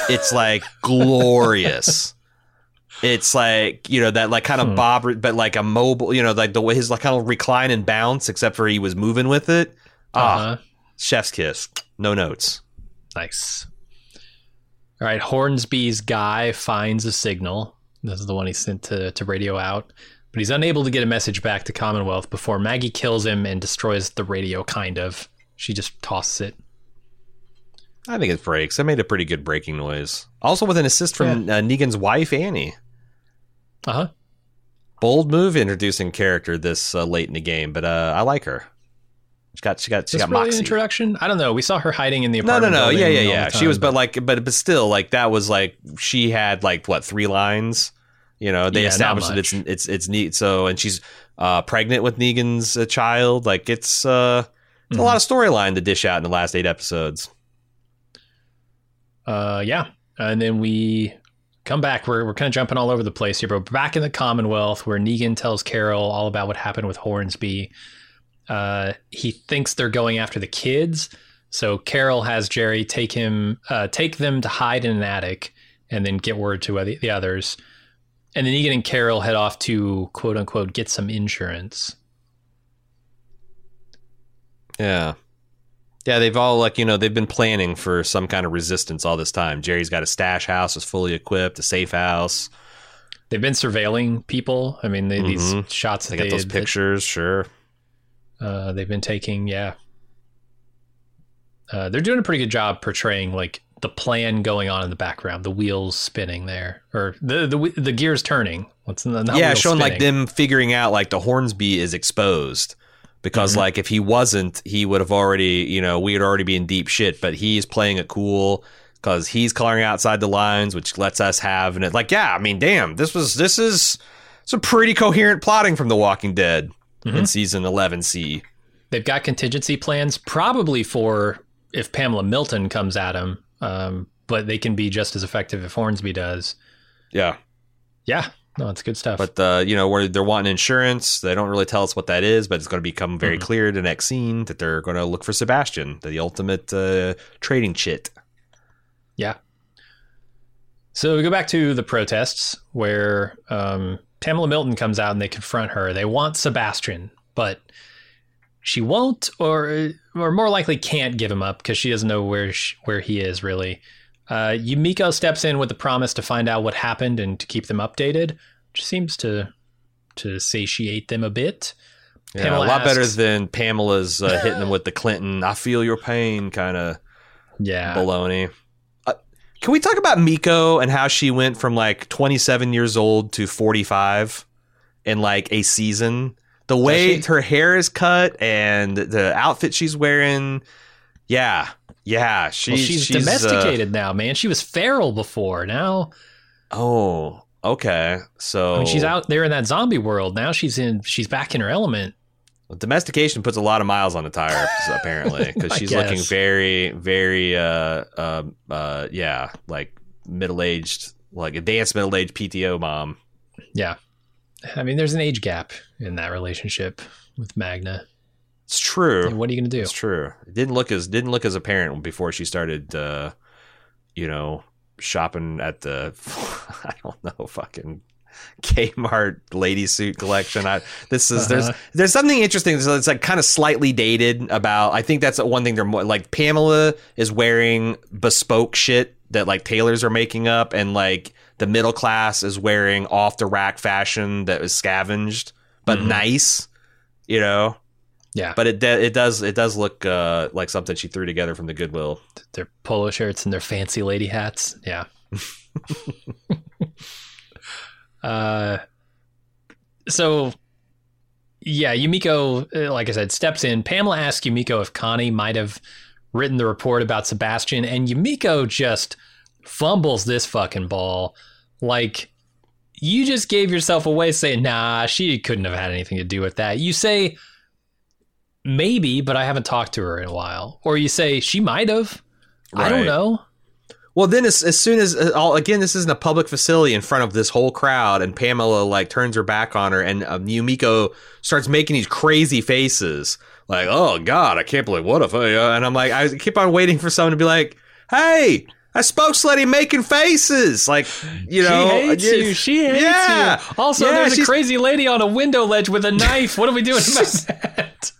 It's like (laughs) glorious. It's like you know that like kind of Hmm. bob, but like a mobile. You know, like the way his like kind of recline and bounce, except for he was moving with it. Ah, Uh-huh. chef's kiss. No notes. Nice. All right, Hornsby's guy finds a signal. This is the one he sent to, to radio out, but he's unable to get a message back to Commonwealth before Maggie kills him and destroys the radio, kind of. She just tosses it. I think it breaks. It made a pretty good breaking noise. Also with an assist from uh, Negan's wife, Annie. Uh huh. Bold move introducing character this uh, late in the game, but uh, I like her. She got she got she got really moxie. introduction? I don't know. We saw her hiding in the apartment. No, no, no. Yeah, yeah, yeah. the She was, time, but like, but but still, like that was like she had like what three lines. You know, they Yeah, established that it's it's it's neat. So, and she's uh, pregnant with Negan's uh, child. Like it's uh, it's Mhm. a lot of storyline to dish out in the last eight episodes. Uh, yeah, and then we come back. We're we're kind of jumping all over the place here, but back in the Commonwealth where Negan tells Carol all about what happened with Hornsby. Uh, he thinks they're going after the kids, so Carol has Jerry take him, uh, take them to hide in an attic, and then get word to the, the others. And then Negan and Carol head off to quote unquote get some insurance. Yeah. Yeah, they've all like you know they've been planning for some kind of resistance all this time. Jerry's got a stash house, is fully equipped, a safe house. They've been surveilling people. I mean, they, Mhm. these shots They that got those that, pictures, sure. Uh, they've been taking. Yeah, uh, they're doing a pretty good job portraying like the plan going on in the background, the wheels spinning there, or the the the gears turning. What's in the not yeah, showing like them figuring out like the Hornsby is exposed because Mhm. like if he wasn't, he would have already you know we would already be in deep shit. But he's playing it cool because he's coloring outside the lines, which lets us have and it like yeah, I mean, damn, this was this is some pretty coherent plotting from The Walking Dead in Mhm. season eleven C. They've got contingency plans, probably for if Pamela Milton comes at him, um, but they can be just as effective if Hornsby does. Yeah. Yeah, no, it's good stuff. But uh, you know, where they're wanting insurance, they don't really tell us what that is, but it's going to become very Mhm. clear the next scene that they're going to look for Sebastian, the ultimate uh, trading chit. Yeah. So we go back to the protests where um, Pamela Milton comes out and they confront her. They want Sebastian, but she won't, or or more likely can't give him up because she doesn't know where sh where he is really. Uh, Yumiko steps in with the promise to find out what happened and to keep them updated, which seems to to satiate them a bit. Yeah, Pamela a lot better than Pamela's uh, hitting them with the Clinton. I feel your pain kind of Yeah, baloney. Uh, can we talk about Miko and how she went from like 27 years old to 45 in like a season? The way her hair is cut and the outfit she's wearing. Yeah. Yeah. She, well, she's, uh, domesticated now, man. She was feral before. Now oh, okay. So I mean, she's out there in that zombie world. Now she's in. She's back in her element. Domestication puts a lot of miles on the tire, (laughs) apparently, because she's looking very, very, uh, uh, uh, yeah, like middle aged, like advanced middle aged PTO mom. Yeah, I mean, there's an age gap in that relationship with Magna. It's true. What are you gonna do? It's true. It didn't look as didn't look as apparent before she started, uh, you know, shopping at the, (laughs) I don't know, fucking Kmart lady suit collection. I this is there's Uh-huh. there's something interesting. So it's like kind of slightly dated about. I think that's one thing they're more like. Pamela is wearing bespoke shit that like tailors are making up, and like the middle class is wearing off the rack fashion that was scavenged but Mhm. nice. You know, Yeah, but it de- it does it does look uh, like something she threw together from the Goodwill. their polo shirts and their fancy lady hats. Yeah. (laughs) uh, so yeah, Yumiko, uh, like I said, steps in. Pamela asks Yumiko if Connie might have written the report about Sebastian, and Yumiko just fumbles this fucking ball. Like, you just gave yourself away saying, nah, she couldn't have had anything to do with that. You say, maybe, but I haven't talked to her in a while. Or you say, she might have. I don't know. Well, then as, as soon as uh, all again, this isn't a public facility in front of this whole crowd, and Pamela like turns her back on her, and um, Yumiko starts making these crazy faces, like "Oh God, I can't believe what if," I, uh, and I'm like, I keep on waiting for someone to be like, "Hey, a spokes lady making faces," like you know, she hates uh, you. She hates yeah. you. Also, Yeah, there's a crazy lady on a window ledge with a knife. What are we doing (laughs) about that?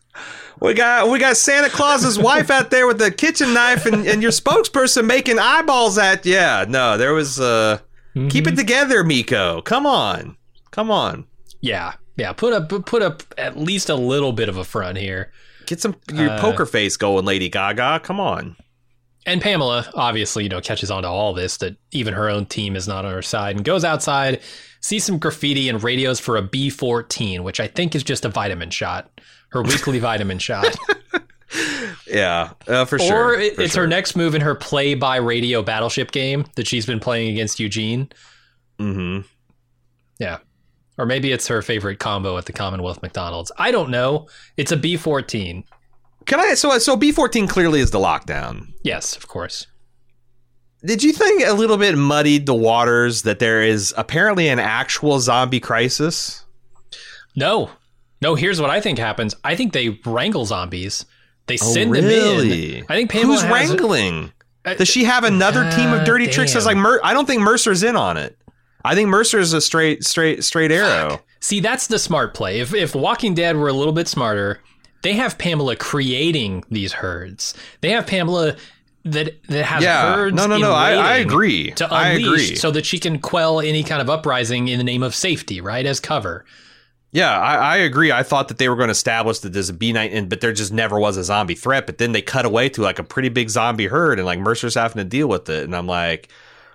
We got we got Santa Claus's wife out there with the kitchen knife, and, and your spokesperson making eyeballs at. Yeah, no, there was. uh Keep it together, Miko. Come on, come on. Yeah, yeah. Put up, put up at least a little bit of a front here. Get some your Uh, poker face going, Lady Gaga. Come on. And Pamela, obviously, you know, catches on to all this that even her own team is not on her side and goes outside, sees some graffiti and radios for a B14, which I think is just a vitamin shot, her weekly vitamin shot. (laughs) Yeah, uh, for sure. or it, it's sure. her next move in her play by radio battleship game that she's been playing against Eugene. Mhm. Yeah. Or maybe it's her favorite combo at the Commonwealth McDonald's. I don't know. It's a B14. Can I? So so B fourteen clearly is the lockdown. Yes, of course. Did you think a little bit muddied the waters that there is apparently an actual zombie crisis? No. No, here's what I think happens. I think they wrangle zombies. They Oh, send them really? in. I think Pamela Who's wrangling? Uh, Does she have another team of uh, dirty tricks? As like Mer- I don't think Mercer's in on it. I think Mercer is a straight, straight, straight arrow. See, that's the smart play. If if Walking Dead were a little bit smarter, they have Pamela creating these herds. They have Pamela that that has Yeah, herds. no, no, no. I, I agree. To I agree. so that she can quell any kind of uprising in the name of safety, right? As cover. Yeah, I, I agree. I thought that they were going to establish that there's a B night, but there just never was a zombie threat. But then they cut away to like a pretty big zombie herd, and like Mercer's having to deal with it. And I'm like,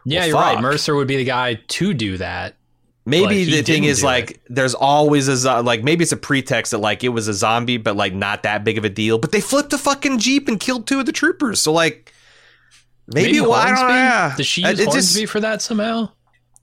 Yeah, Well, you're right. Mercer would be the guy to do that. Maybe he the thing is like there's always a zo- like maybe it's a pretext that like it was a zombie, but like not that big of a deal. But they flipped a fucking jeep and killed two of the troopers. So like maybe, well, I don't know. Yeah. Does she use it's just- for that somehow?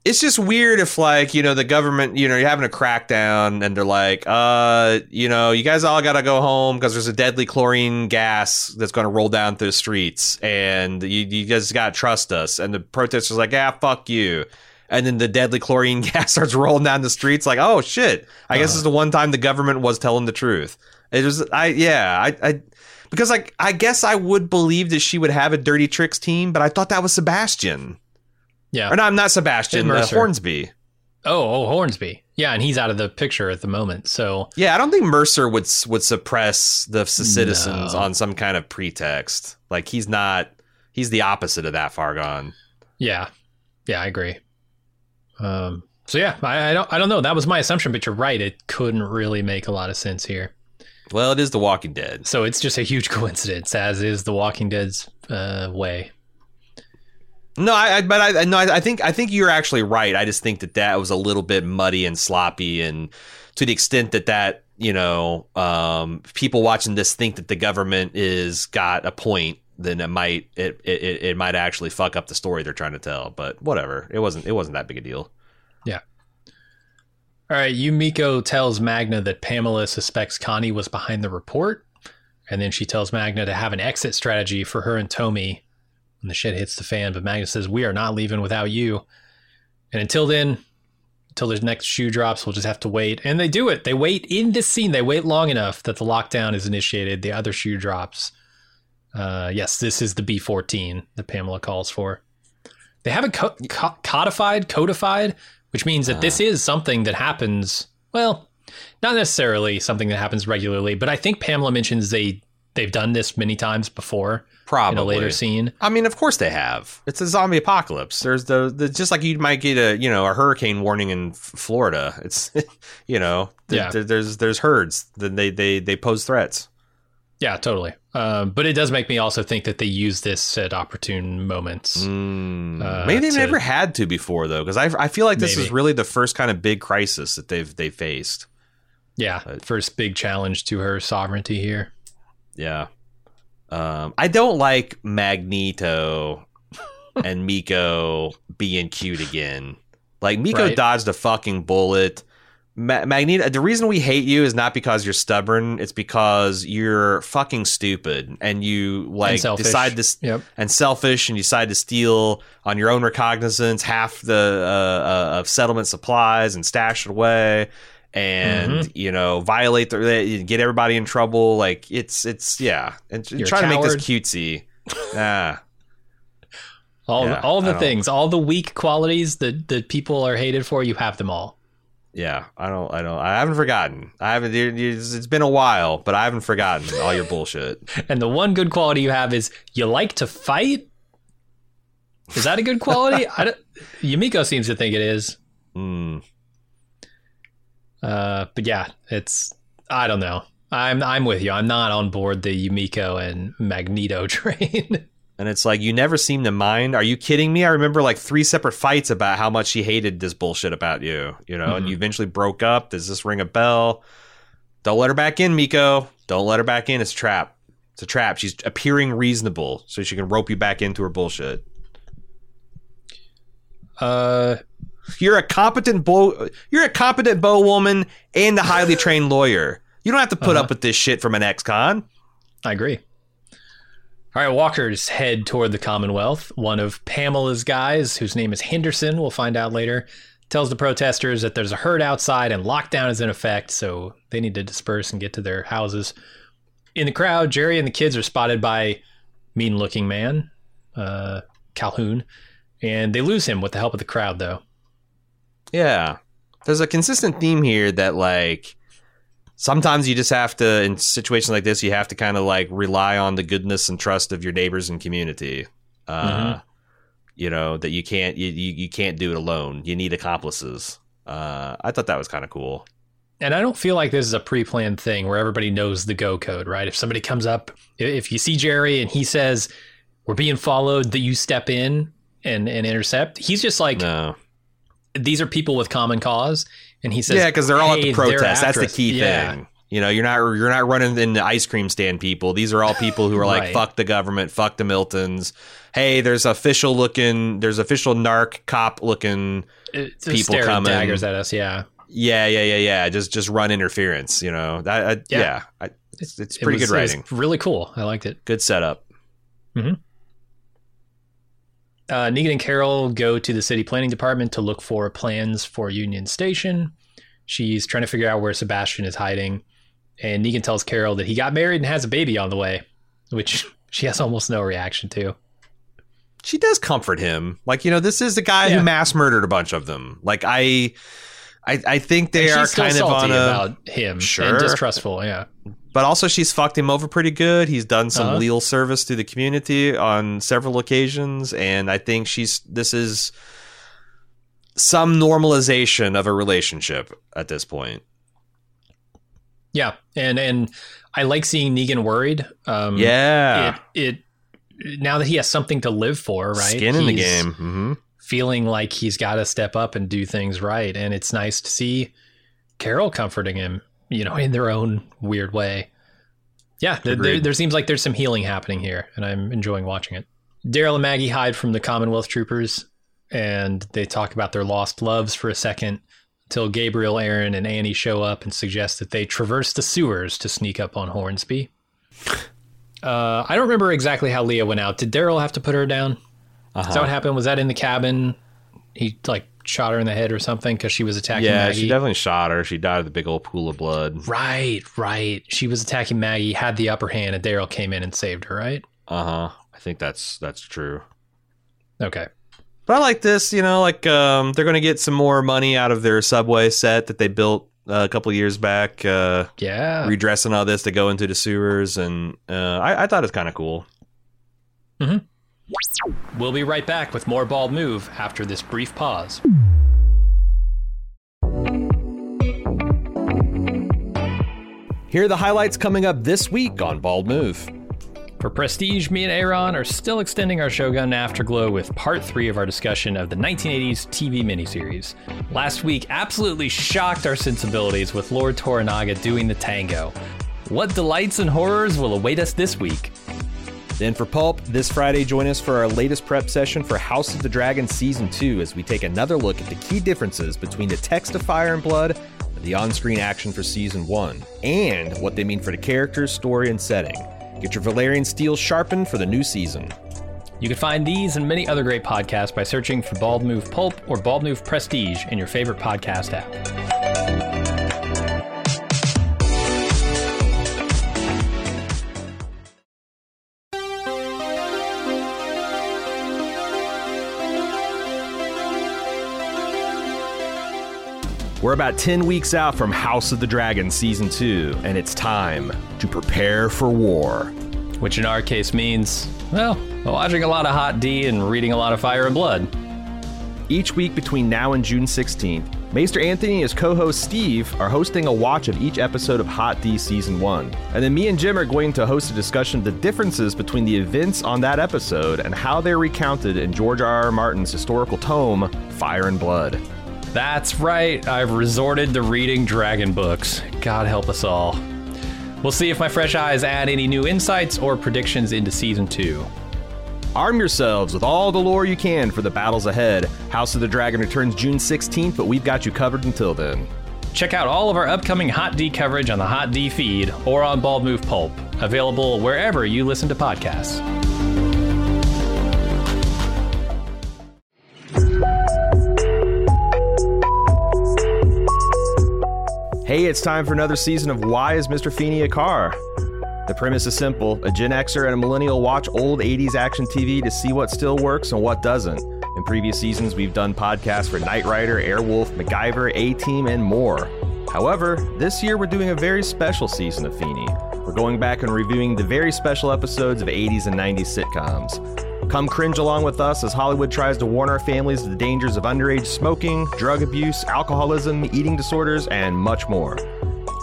It's just weird if like you know the government you know you're having a crackdown and they're like uh you know you guys all gotta go home because there's a deadly chlorine gas that's going to roll down through the streets and you, you guys gotta trust us. And the protesters like yeah fuck you. And then the deadly chlorine (laughs) gas starts rolling down the streets like oh shit. I guess this is the one time the government was telling the truth. It was i yeah i i because like i guess i would believe that she would have a dirty tricks team but i thought that was sebastian Yeah. or no, I'm not Sebastian. Uh, Hornsby. Oh, oh, Hornsby. Yeah, and he's out of the picture at the moment. So Yeah, I don't think Mercer would would suppress the citizens No. on some kind of pretext. Like he's not he's the opposite of that far gone. Yeah, yeah, I agree. Um, so yeah, I, I don't, I don't know. That was my assumption, but you're right. It couldn't really make a lot of sense here. Well, it is The Walking Dead. So it's just a huge (laughs) coincidence, as is The Walking Dead's uh, way. No, I, but I no, I, think I think you're actually right. I just think that that was a little bit muddy and sloppy, and to the extent that that you know um, people watching this think that the government is got a point, then it might it, it it might actually fuck up the story they're trying to tell. But whatever, it wasn't it wasn't that big a deal. Yeah. All right, Yumiko tells Magna that Pamela suspects Connie was behind the report, and then she tells Magna to have an exit strategy for her and Tommy when the shit hits the fan. But Magna says, We are not leaving without you. And until then, until the next shoe drops, we'll just have to wait. And they do it. They wait in this scene. They wait long enough that the lockdown is initiated. The other shoe drops. Uh, yes, this is the B14 that Pamela calls for. They haven't co- co- codified, codified, which means that this is something that happens. Well, not necessarily something that happens regularly, but I think Pamela mentions they they've done this many times before Probably in a later scene. I mean, of course they have. It's a zombie apocalypse. There's the, the just like you might get a you know a hurricane warning in Florida. It's (laughs) you know th- Yeah. th- there's there's herds. Then they they they pose threats. Yeah, totally. Um, but it does make me also think that they use this at opportune moments. Mm, Uh, maybe they've to- never had to before though, because I I feel like this is really the first kind of big crisis that they've they faced. Yeah, first big challenge to her sovereignty here. Yeah. Um, I don't like Magneto and Miko being cute again. Like Miko Right. dodged a fucking bullet. Ma- Magneto. The reason we hate you is not because you're stubborn. It's because you're fucking stupid and you like selfish. decide this Yep. and selfish and you decide to steal on your own recognizance half the uh, uh, of settlement supplies and stash it away and Mm-hmm. you know violate the get everybody in trouble like it's it's yeah and You're trying to make this cutesy (laughs) ah All Yeah, all the things, all the weak qualities that that people are hated for, you have them all. yeah i don't i don't i haven't forgotten i haven't it's been a while but i haven't forgotten all your bullshit (laughs) And the one good quality you have is you like to fight. Is that a good quality? (laughs) I don't, Yumiko seems to think it is. mm. Uh, but yeah, it's I don't know. I'm I'm with you. I'm not on board the Yumiko and Magneto (laughs) train. And it's like you never seem to mind. Are you kidding me? I remember like three separate fights about how much she hated this bullshit about you, you know, and you eventually broke up. Does this ring a bell? Don't let her back in, Miko. Don't let her back in. It's a trap. It's a trap. She's appearing reasonable so she can rope you back into her bullshit. uh, You're a competent bow you're a competent bow woman and a highly (laughs) trained lawyer. You don't have to put Uh-huh. up with this shit from an ex-con. I agree. All right, walkers head toward the Commonwealth. One of Pamela's guys, whose name is Henderson, we'll find out later, tells the protesters that there's a herd outside and lockdown is in effect, so they need to disperse and get to their houses. In the crowd, Jerry and the kids are spotted by mean-looking man, uh, Calhoun, and they lose him with the help of the crowd, though. Yeah. There's a consistent theme here that like sometimes you just have to in situations like this you have to kind of like rely on the goodness and trust of your neighbors and community. Uh Mhm. you know that you can't you, you, you can't do it alone. You need accomplices. Uh I thought that was kind of cool. And I don't feel like this is a pre-planned thing where everybody knows the go code, right? If somebody comes up, if you see Jerry and he says we're being followed, that you step in and and intercept. He's just like No. These are people with common cause, and he says, yeah, cuz they're all at the protest. That's the key Yeah. thing. You know, you're not you're not running in the ice cream stand people. These are all people who are like Right. fuck the government, fuck the Miltons. Hey, there's official looking, there's official narc cop looking uh, people coming. daggers at us. Yeah, Yeah, yeah, yeah, yeah. Just just run interference. You know that. I, Yeah. yeah, I, it's it's It pretty was- good it writing. really cool. I liked it. Good setup. Mm-hmm. Uh, Negan and Carol go to the city planning department to look for plans for Union Station. She's trying to figure out where Sebastian is hiding, and Negan tells Carol that he got married and has a baby on the way, which (laughs) she has almost no reaction to. She does comfort him. Like you know, this is the guy Yeah. who mass murdered a bunch of them. Like I, I, I think they are kind of on a. about him Sure. and distrustful. Yeah, but also she's fucked him over pretty good. He's done some Uh-huh. leal service to the community on several occasions, and I think she's this is some normalization of a relationship at this point. Yeah, and and I like seeing Negan worried. Um, Yeah, it it now that he has something to live for, right? skin in the game. hmm feeling like he's got to step up and do things right, and it's nice to see Carol comforting him, you know, in their own weird way. Yeah, th- there, there seems like there's some healing happening here, and I'm enjoying watching it. Daryl and Maggie hide from the Commonwealth troopers, and they talk about their lost loves for a second until Gabriel, Aaron, and Annie show up and suggest that they traverse the sewers to sneak up on Hornsby. (laughs) Uh, I don't remember exactly how Leah went out. Did Daryl have to put her down? Is that what happened? Was that in the cabin? He like shot her in the head or something because she was attacking Yeah, Maggie. she definitely shot her. She died of the big old pool of blood. right, right. She was attacking Maggie, had the upper hand, and Daryl came in and saved her. Right? Uh huh. I think that's that's true. Okay. But I like this. You know, like um, they're going to get some more money out of their subway set that they built uh, a couple years back. Uh, Yeah. redressing all this to go into the sewers, and uh, I, I thought it's kind of cool. We'll be right back with more Bald Move after this brief pause. Here are the highlights coming up this week on Bald Move. For Prestige, me and Aaron are still extending our Shogun Afterglow with part three of our discussion of the 1980s TV miniseries. Last week absolutely shocked our sensibilities with Lord Toranaga doing the tango. What delights and horrors will await us this week? Then for Pulp, this Friday, join us for our latest prep session for House of the Dragon Season 2 as we take another look at the key differences between the text of Fire and Blood and the on screen action for Season 1, and what they mean for the characters, story, and setting. Get your Valyrian steel sharpened for the new season. You can find these and many other great podcasts by searching for Bald Move Pulp or Bald Move Prestige in your favorite podcast app. We're about 10 weeks out from House of the Dragon Season 2, and it's time to prepare for war. Which in our case means, well, watching a lot of Hot D and reading a lot of Fire and Blood. Each week between now and June 16th, Maester Anthony and his co host Steve are hosting a watch of each episode of Hot D Season 1. And then me and Jim are going to host a discussion of the differences between the events on that episode and how they're recounted in George R. R. Martin's historical tome, Fire and Blood. That's right, I've resorted to reading dragon books. God help us all. We'll see if my fresh eyes add any new insights or predictions into season two. Arm yourselves with all the lore you can for the battles ahead. House of the Dragon returns June 16th, but we've got you covered until then. Check out all of our upcoming Hot D coverage on the Hot D feed or on Bald Move Pulp, available wherever you listen to podcasts. Hey, it's time for another season of Why is Mr. Feeney a Car? The premise is simple a Gen Xer and a millennial watch old 80s action TV to see what still works and what doesn't. In previous seasons, we've done podcasts for Knight Rider, Airwolf, MacGyver, A Team, and more. However, this year we're doing a very special season of Feeney. We're going back and reviewing the very special episodes of 80s and 90s sitcoms. Come cringe along with us as Hollywood tries to warn our families of the dangers of underage smoking, drug abuse, alcoholism, eating disorders, and much more.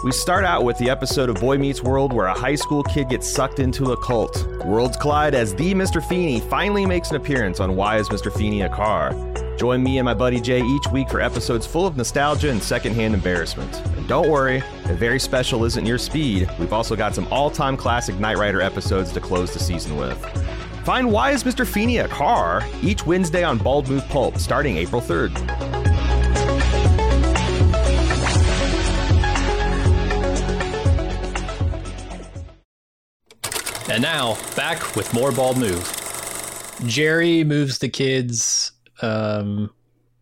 We start out with the episode of Boy Meets World where a high school kid gets sucked into a cult. Worlds collide as the Mr. Feeney finally makes an appearance on Why is Mr. Feeney a Car? Join me and my buddy Jay each week for episodes full of nostalgia and secondhand embarrassment. And don't worry, if very special isn't your speed, we've also got some all time classic Knight Rider episodes to close the season with. Find Why is Mr. Feeney a Car each Wednesday on Bald Move Pulp starting April 3rd. And now, back with more Bald Move. Jerry moves the kids um,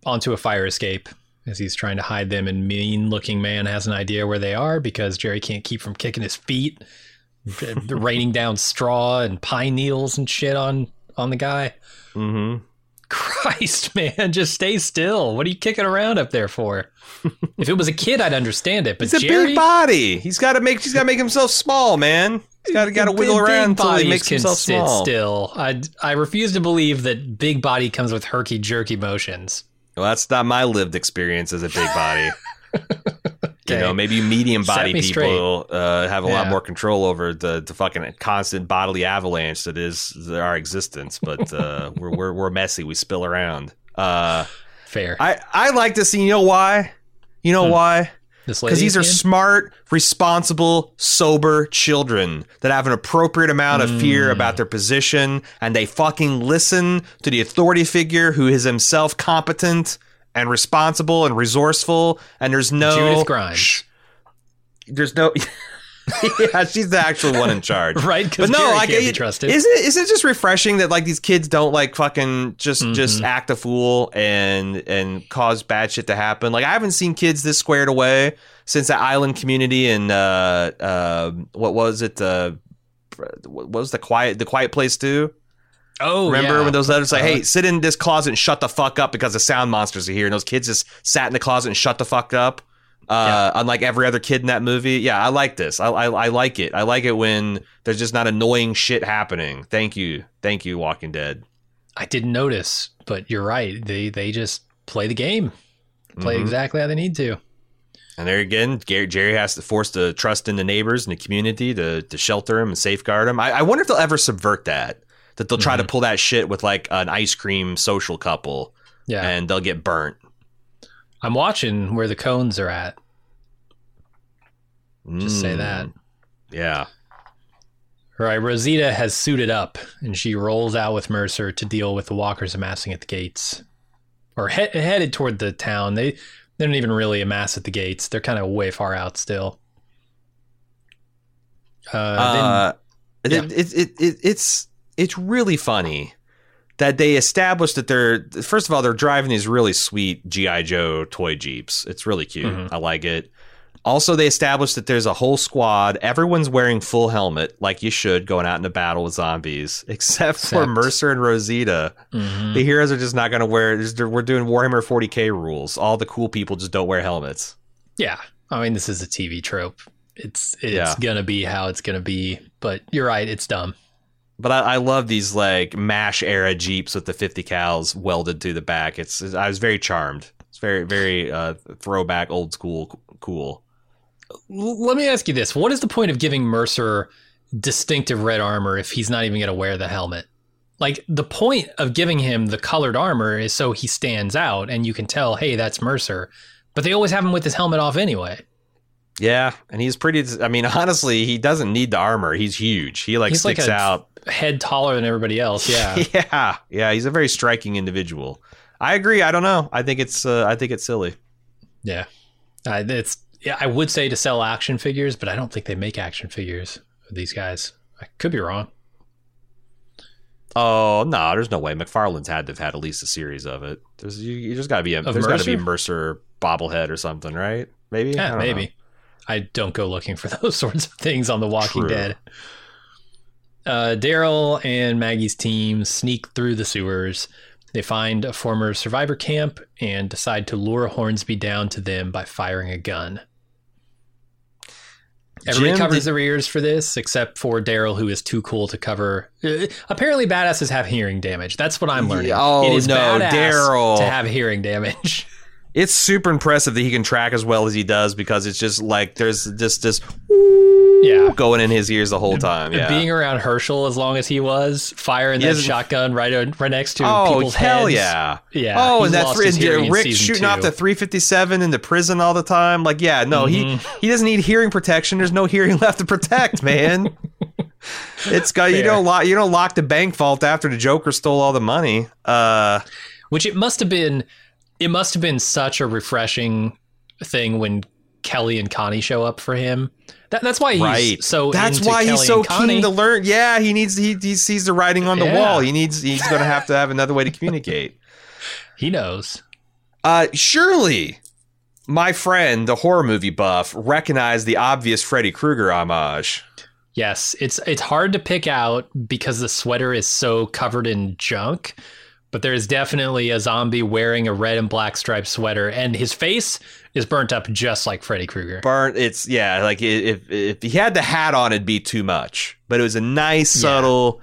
onto a fire escape as he's trying to hide them, and mean looking man has an idea where they are because Jerry can't keep from kicking his feet, raining down straw and pine needles and shit on, on the guy. Mm-hmm. Christ, man, just stay still. What are you kicking around up there for? if it was a kid, I'd understand it, but He's a Jerry, big body. He's got to make. He's got to make himself small, man. He's got to got to wiggle big around until he makes himself sit small. still. I I refuse to believe that big body comes with herky jerky motions. Well, that's not my lived experience as a big body. (laughs) You know, maybe medium body people uh, have a lot more control over the, the fucking constant bodily avalanche that is our existence. But uh, (laughs) we're, we're we're messy. We spill around. Uh, Fair. I I like to see. You know why? You know Hmm. why? This Because these are smart, responsible, sober children that have an appropriate amount of fear Hmm. about their position and they fucking listen to the authority figure who is himself competent and responsible and resourceful. And there's no. Judith Grimes. Shh. there's no. (laughs) yeah, she's the actual one in charge. (laughs) right? But no, Jerry like, can't be trusted. Isn't it, isn't it just refreshing that like these kids don't like fucking just just Mm-hmm. act a fool and and cause bad shit to happen? Like I haven't seen kids this squared away since that island community and uh uh what was it uh what was the quiet the quiet place too? Oh, Remember yeah. when those letters like, Uh-huh. "Hey, sit in this closet and shut the fuck up because the sound monsters are here," and those kids just sat in the closet and shut the fuck up. Uh, Unlike every other kid in that movie, yeah, I like this. I, I I like it. I like it when there's just not annoying shit happening. Thank you, thank you, Walking Dead. I didn't notice, but you're right. They they just play the game, play Mhm. exactly how they need to. And there again, Gary, Jerry has to force the trust in the neighbors and the community to to shelter him and safeguard him. I, I wonder if they'll ever subvert that. That they'll try to pull that shit with like an ice cream social couple, Yeah, and they'll get burnt. I'm watching where the cones are at. Just say Mm, that. Yeah. All right, Rosita has suited up and she rolls out with Mercer to deal with the walkers amassing at the gates, or he- headed toward the town. They they don't even really amass at the gates. They're kind of way far out still. Uh, Uh, it, yeah. it, it, it, it's it's really funny that they established that they're first of all they're driving these really sweet GI Joe toy jeeps. It's really cute. Mhm. I like it. Also, they established that there's a whole squad. Everyone's wearing full helmet, like you should, going out into battle with zombies, (laughs) except, for Mercer and Rosita. mhm. The heroes are just not going to wear. We're doing Warhammer 40k rules. All the cool people just don't wear helmets. yeah, I mean this is a TV trope. It's it's Yeah. gonna be how it's gonna be. But you're right, it's dumb. But I, I love these like Mash era Jeeps with the 50 cals welded to the back. It's I was very charmed. It's very very uh, throwback, old school, cool. Let me ask you this: What is the point of giving Mercer distinctive red armor if he's not even going to wear the helmet? Like the point of giving him the colored armor is so he stands out and you can tell, hey, that's Mercer. But they always have him with his helmet off anyway. Yeah, and he's pretty. I mean, (laughs) honestly, he doesn't need the armor. He's huge. He like He's like sticks a- out. Head taller than everybody else. Yeah. (laughs) yeah, yeah. He's a very striking individual. I agree. I don't know. I think it's. Uh, I think it's silly. yeah. Uh, it's yeah. I would say to sell action figures, but I don't think they make action figures of these guys. I could be wrong. Oh no, there's no way. McFarlane's had to have had at least a series of it. There's you, you just got to be a, there's got to be a Mercer? Bobblehead or something, right? Maybe. I Yeah, don't know. I don't go looking for (laughs) those sorts of things on The Walking True. Dead. Uh, Daryl and Maggie's team sneak through the sewers. They find a former survivor camp and decide to lure Hornsby down to them by firing a gun. Everybody Jim, covers did- their ears for this, except for Daryl, who is too cool to cover. Uh, apparently, badasses have hearing damage. That's what I'm learning. Oh, it is no, Daryl. to have hearing damage. (laughs) It's super impressive that he can track as well as he does because it's just like there's just this yeah, going in his ears the whole time. Yeah. being around Hershel as long as he was, firing He that shotgun right right next to oh people's hell heads. yeah! Yeah, Oh, and his hearing in Rick shooting two. off the 357 in the prison all the time. Like, yeah, no, he Mm-hmm. he doesn't need hearing protection. There's no hearing (laughs) left to protect, man. (laughs) it's got you don't lock you don't lock the bank vault after the Joker stole all the money. Uh, Which it must have been. It must have been such a refreshing thing when Kelly and Connie show up for him. That, that's why he's right. so. That's why Kelly he's so keen to learn. Yeah, he needs he, he sees the writing on the Yeah. wall. He needs he's going to have to have another way to communicate. (laughs) He knows. Uh, surely, my friend, the horror movie buff, recognized the obvious Freddy Krueger homage. Yes, it's it's hard to pick out because the sweater is so covered in junk. But there is definitely a zombie wearing a red and black striped sweater, and his face is burnt up just like Freddy Krueger. Burnt. It's yeah. Like if if he had the hat on, it'd be too much. But it was a nice subtle.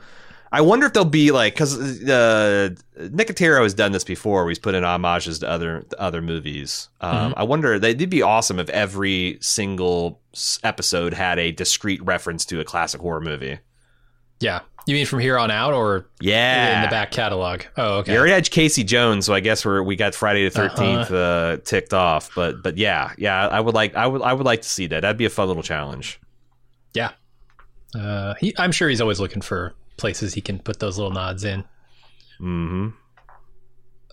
I wonder if they'll be like because uh, Nicotero has done this before. Where he's put in homages to other to other movies. Um, I wonder they would be awesome if every single episode had a discrete reference to a classic horror movie. Yeah, you mean from here on out, or Yeah, in the back catalog? Oh, okay. You already had Casey Jones, so I guess we're we got Friday the 13th Uh-huh. uh ticked off. But but yeah, yeah, I would like I would I would like to see that. That'd be a fun little challenge. Yeah. Uh, he, I'm sure he's always looking for places he can put those little nods in. hmm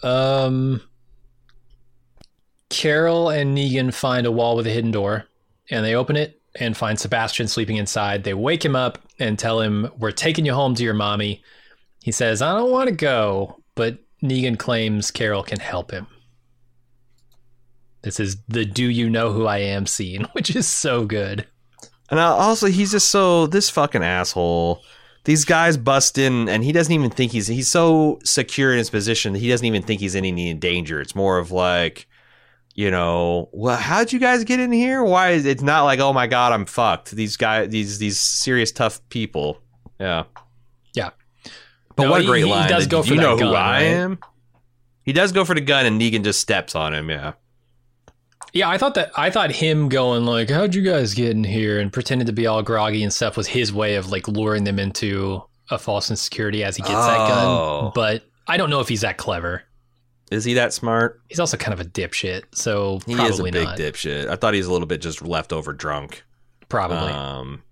Um, Carol and Negan find a wall with a hidden door, and they open it and find Sebastian sleeping inside. They wake him up and tell him, "We're taking you home to your mommy." He says, "I don't want to go," but Negan claims Carol can help him. This is the "Do you know who I am?" scene, (laughs) which is so good. And also, he's just so this fucking asshole. These guys bust in, and he doesn't even think he's he's so secure in his position. that He doesn't even think he's in any danger. It's more of like, you know, well, how'd you guys get in here? Why? Is, it's not like, oh my god, I'm fucked. These guys, these these serious tough people. Yeah. Yeah. But No, what a great he line! He does go for you know gun, who I right? am? He does go for the gun, and Negan just steps on him. Yeah. Yeah, I thought that I thought him going like, "How'd you guys get in here?" and pretending to be all groggy and stuff was his way of like luring them into a false insecurity as he gets that Oh. gun. But I don't know if he's that clever. Is he that smart? He's also kind of a dipshit, so He probably is a big not. dipshit. I thought he was a little bit just leftover drunk. Probably. Um,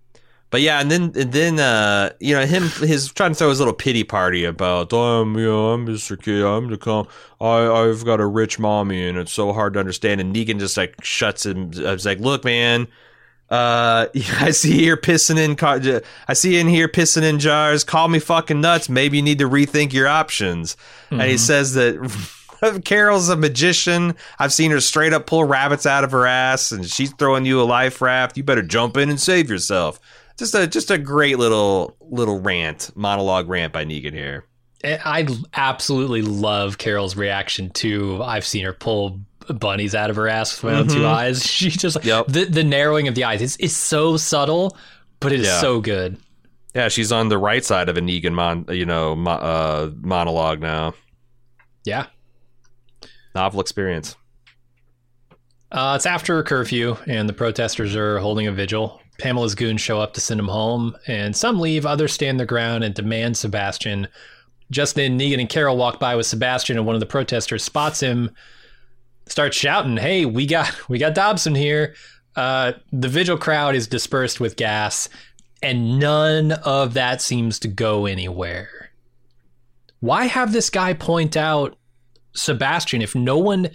but yeah, and then and then uh, you know him his trying to throw his little pity party about um you know I'm a kid I'm the com I I've got a rich mommy and it's so hard to understand and Negan just like shuts him. I was like, look, man. Uh, (laughs) I see here pissing in. car- I see you in here pissing in jars. Call me fucking nuts. Maybe you need to rethink your options. And he says that (laughs) Carol's a magician. I've seen her straight up pull rabbits out of her ass, and she's throwing you a life raft. You better jump in and save yourself. Just a just a great little little rant, monologue rant by Negan here. I absolutely love Carol's reaction to I've seen her pull bunnies out of her ass with my own two eyes. (laughs) She just Mm-hmm. Yep. the the narrowing of the eyes. It's it's so subtle, but it is Yeah. so good. Yeah, she's on the right side of a Negan mon, you know, mo- uh, monologue now. Yeah. Novel experience. Uh, it's after curfew, and the protesters are holding a vigil. Pamela's goons show up to send him home, and some leave, others stand their ground and demand Sebastian. Just then, Negan and Carol walk by with Sebastian, and one of the protesters spots him, starts shouting, "Hey, we got (laughs) we got Dodgson here!" Uh, the vigil crowd is dispersed with gas, and none of that seems to go anywhere. Why have this guy point out Sebastian if no one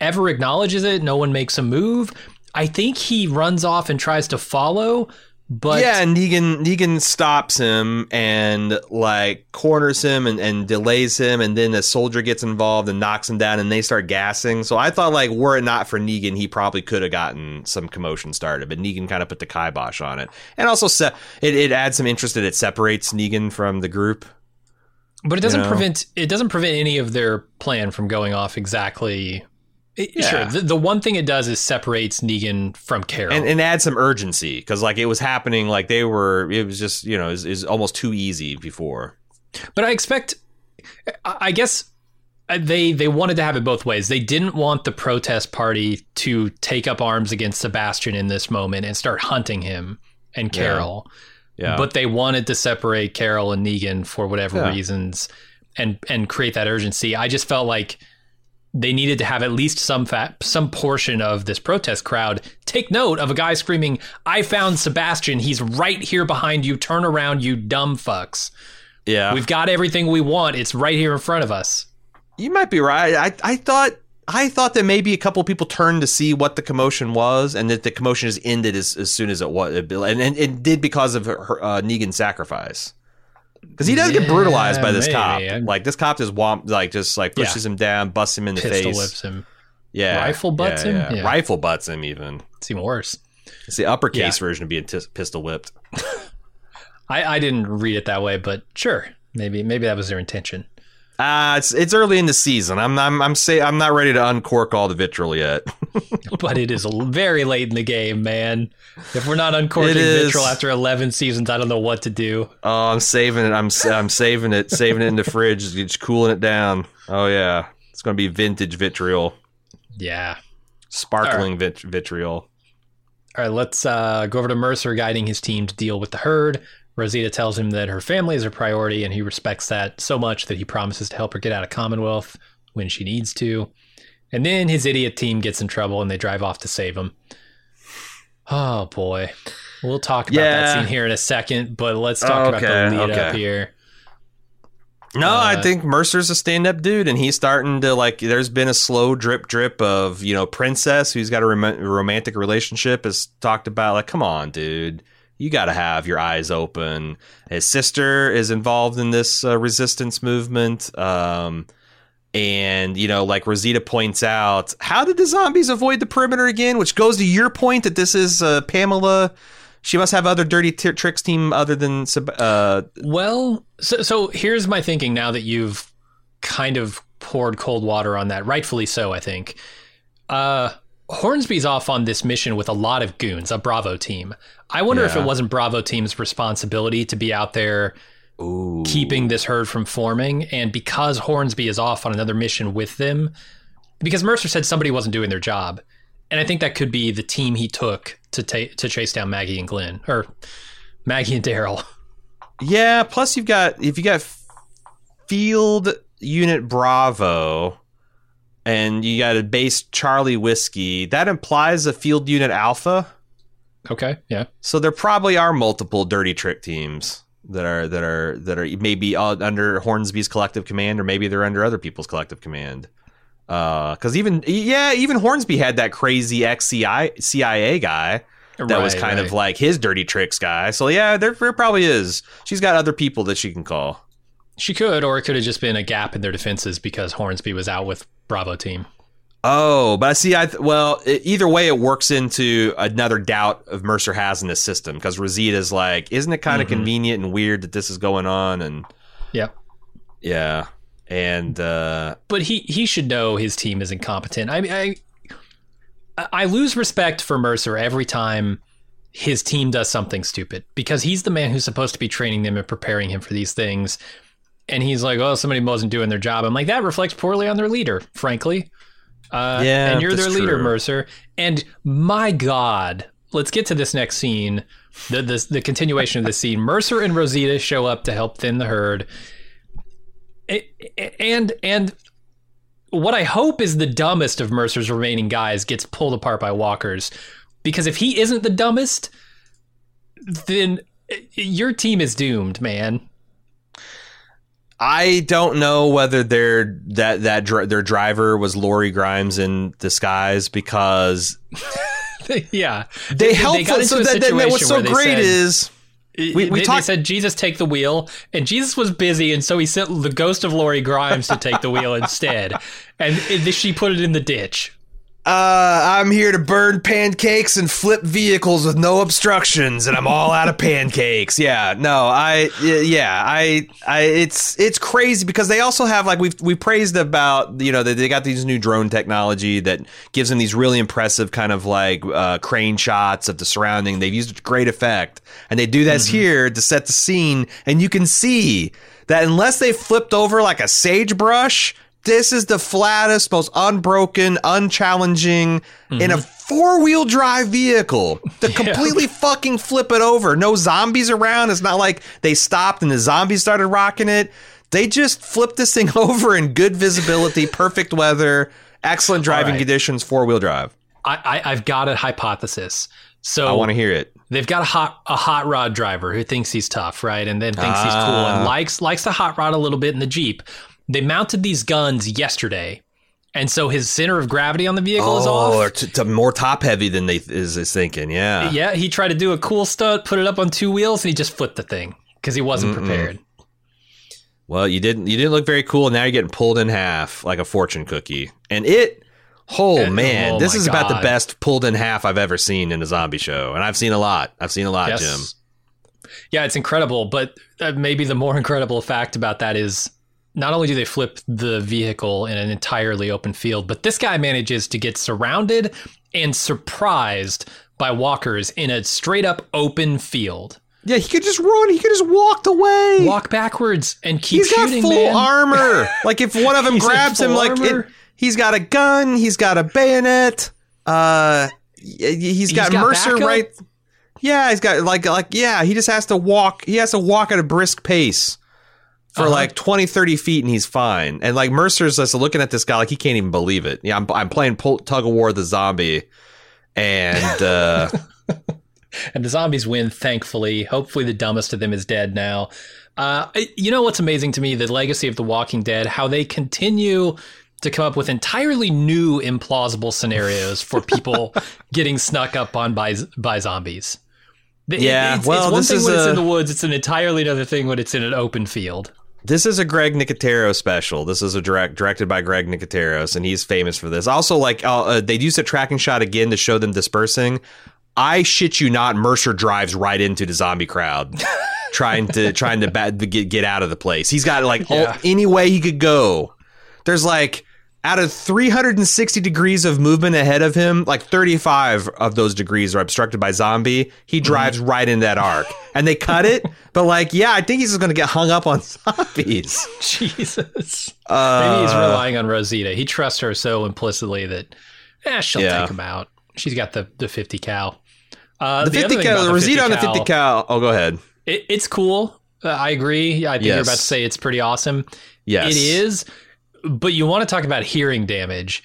ever acknowledges it. No one makes a move. I think he runs off and tries to follow, but yeah, and Negan Negan stops him and like corners him and, and delays him, and then a soldier gets involved and knocks him down, and they start gassing. So I thought like were it not for Negan, he probably could have gotten some commotion started, but Negan kind of put the kibosh on it, and also se- it it adds some interest that it separates Negan from the group. But it doesn't you know? prevent it doesn't prevent any of their plan from going off exactly. it- Yeah. Sure, the, the one thing it does is separates Negan from Carol. And, and add some urgency because like it was happening like they were it was just you know is is almost too easy before But I expect, I I guess uh, they they wanted to have it both ways. They didn't want the protest party to take up arms against Sebastian in this moment and start hunting him and Carol. yeah But they wanted to separate Carol and Negan for whatever Yeah. reasons and and create that urgency. I just felt like they needed to have at least some fat, some portion of this protest crowd take note of a guy screaming, "I found Sebastian. He's right here behind you. Turn around, you dumb fucks." yeah We've got everything we want. It's right here in front of us. You might be right. I I thought I thought that maybe a couple people turned to see what the commotion was, and that the commotion just ended as, as soon as it was, and, and it did because of her, uh, Negan's sacrifice. Because he does get brutalized by this maybe. cop. I'm- Like this cop just womp, like just like Yeah. pushes him down, busts him in the Pistol face. whips him. Yeah, Rifle butts yeah, him? yeah. Yeah. Rifle butts him. Even It's even worse. it's the uppercase Yeah. version of being tis pistol whipped. (laughs) I, I didn't read it that way, but sure, maybe maybe that was their intention. Ah, it's it's early in the season. I'm I'm I'm say I'm not ready to uncork all the vitriol yet. (laughs) but it is very late in the game, man. If we're not uncorking vitriol after 11 seasons, I don't know what to do. Oh, I'm saving it. I'm I'm saving it, saving it in the fridge, just cooling it down. Oh yeah, it's gonna be vintage vitriol, Yeah. sparkling vit- vitriol. All right, let's uh, go over to Mercer guiding his team to deal with the herd. Rosita tells him that her family is her priority, and he respects that so much that he promises to help her get out of Commonwealth when she needs to. And then his idiot team gets in trouble, and they drive off to save him. Oh boy, we'll talk about that scene here in a second, but let's talk about the Okay, lead up here. No, Uh, I think Mercer's a stand-up dude, and he's starting to like. There's been a slow drip, drip of you know Princess, who's got a rom- romantic relationship, has talked about like, come on, dude, you got to have your eyes open. His sister is involved in this uh, resistance movement, um, and you know, like Rosita points out, how did the zombies avoid the perimeter again? Which goes to your point that this is uh, Pamela. She must have other dirty t- tricks team other than uh, Well, so, so here's my thinking now that you've kind of poured cold water on that, rightfully so, I think. Uh, Hornsby's off on this mission with a lot of goons, a Bravo team. I wonder if it wasn't Bravo team's responsibility to be out there ooh. keeping this herd from forming, and because Hornsby is off on another mission with them, because Mercer said somebody wasn't doing their job, and I think that could be the team he took to ta- to chase down Maggie and Glenn, or Maggie and Daryl. Yeah, plus you've got if you got Field Unit Bravo and you got a base Charlie Whiskey, that implies a Field Unit Alpha. Okay, yeah. So there probably are multiple dirty trick teams that are that are that are maybe under Hornsby's collective command, or maybe they're under other people's collective command. Uh, because even yeah, even Hornsby had that crazy ex CIA guy that was Right, kind of like his dirty tricks guy. So yeah, there, there probably is. She's got other people that she can call. She could, or it could have just been a gap in their defenses because Hornsby was out with Bravo team. Oh, but I see. I th- well, e- either way, it works into another doubt of Mercer has in this system because Rosita's like, isn't it kind of Mhm. convenient and weird that this is going on? And yeah, yeah, and uh, But he he should know his team is incompetent. I mean, I I lose respect for Mercer every time his team does something stupid because he's the man who's supposed to be training them and preparing him for these things. And he's like, "Oh, somebody wasn't doing their job." I'm like, that reflects poorly on their leader, frankly. Uh, Yeah, and you're their leader, true. Mercer. And my God, let's get to this next scene. The, the the continuation of this scene. Mercer and Rosita show up to help thin the herd. And and what I hope is the dumbest of Mercer's remaining guys gets pulled apart by walkers. Because if he isn't the dumbest, then uh, your team is doomed, man. I don't know whether their that that dr- their driver was Lori Grimes in disguise because (laughs) yeah. they, helped. got so that, that, what's so great said- is we, we they, they talked. said Jesus take the wheel, and Jesus was busy, and so he sent the ghost of Lori Grimes to take the wheel instead, and it, she put it in the ditch. Uh, I'm here to burn pancakes and flip vehicles with no obstructions, and I'm all out of pancakes. Yeah, no, I, yeah, I, I, it's it's crazy because they also have like we've we praised about you know that they got these new drone technology that gives them these really impressive kind of like uh, crane shots of the surrounding. They've used great effect, and they do this here to set the scene, and you can see that unless they flipped over like a sagebrush. This is the flattest, most unbroken, unchallenging in a four wheel drive vehicle to (laughs) completely fucking flip it over. No zombies around. It's not like they stopped and the zombies started rocking it. They just flipped this thing (laughs) over in good visibility, perfect weather, excellent driving right. conditions, four wheel drive. I, I I've got a hypothesis. So I want to hear it. they've got a hot a hot rod driver who thinks he's tough, right? And then thinks he's cool Ah. and likes likes to hot rod a little bit in the Jeep. They mounted these guns yesterday. And so his center of gravity on the vehicle is off. or t- t- more top heavy than they is, is thinking. Yeah. Yeah, he tried to do a cool stunt, put it up on two wheels, and he just flipped the thing because he wasn't prepared. Well, you didn't you didn't look very cool. And Now you're getting pulled in half like a fortune cookie. And it oh Uh, man, oh this is about the best pulled in half I've ever seen in a zombie show. And I've seen a lot. I've seen a lot, Yes. Jim. Yeah, it's incredible. But uh, maybe the more (laughs) incredible fact about that is not only do they flip the vehicle in an entirely open field, but this guy manages to get surrounded and surprised by walkers in a straight up open field. Yeah, he could just run. He could just walked away. Walk backwards and keep He's got full man. armor. (laughs) like if one of them grabs him, like it- he's got a gun. He's got a bayonet. Uh, he's got, got Mercer backup? right. Yeah, he's got like like yeah. He just has to walk. He has to walk at a brisk pace for Uh-huh. like 20, 30 feet, and he's fine. And like Mercer's just looking at this guy like he can't even believe it. Yeah, I'm I'm playing pull, tug of war with the zombie, and uh, (laughs) and the zombies win thankfully hopefully the dumbest of them is dead now uh, you know what's amazing to me the legacy of the walking dead how they continue to come up with entirely new implausible scenarios for people (laughs) getting snuck up on by by zombies Yeah, it's, well, it's one thing when it's in the woods it's an entirely another thing when it's in an open field This is a Greg Nicotero special. This is a direct directed by Greg Nicoteros, and he's famous for this. Also, like uh, uh, they use a tracking shot again to show them dispersing. I shit you not, Mercer drives right into the zombie crowd, (laughs) trying to trying to, bat, get get out of the place. He's got like all, any way he could go. There's like out of 360 degrees of movement ahead of him, like 35 of those degrees are obstructed by zombie. He drives right in that arc, and they cut it. (laughs) But like, yeah, I think he's just gonna get hung up on zombies. (laughs) jesus Uh, maybe he's relying on rosita he trusts her so implicitly that eh, she'll Yeah. take him out she's got the, the 50 cal uh, the other 50 thing cal, the Rosita on the 50 cal. Oh, go ahead. It, it's cool. Uh, I agree. I think you're about to say it's pretty awesome. Yes, It is, but you want to talk about hearing damage.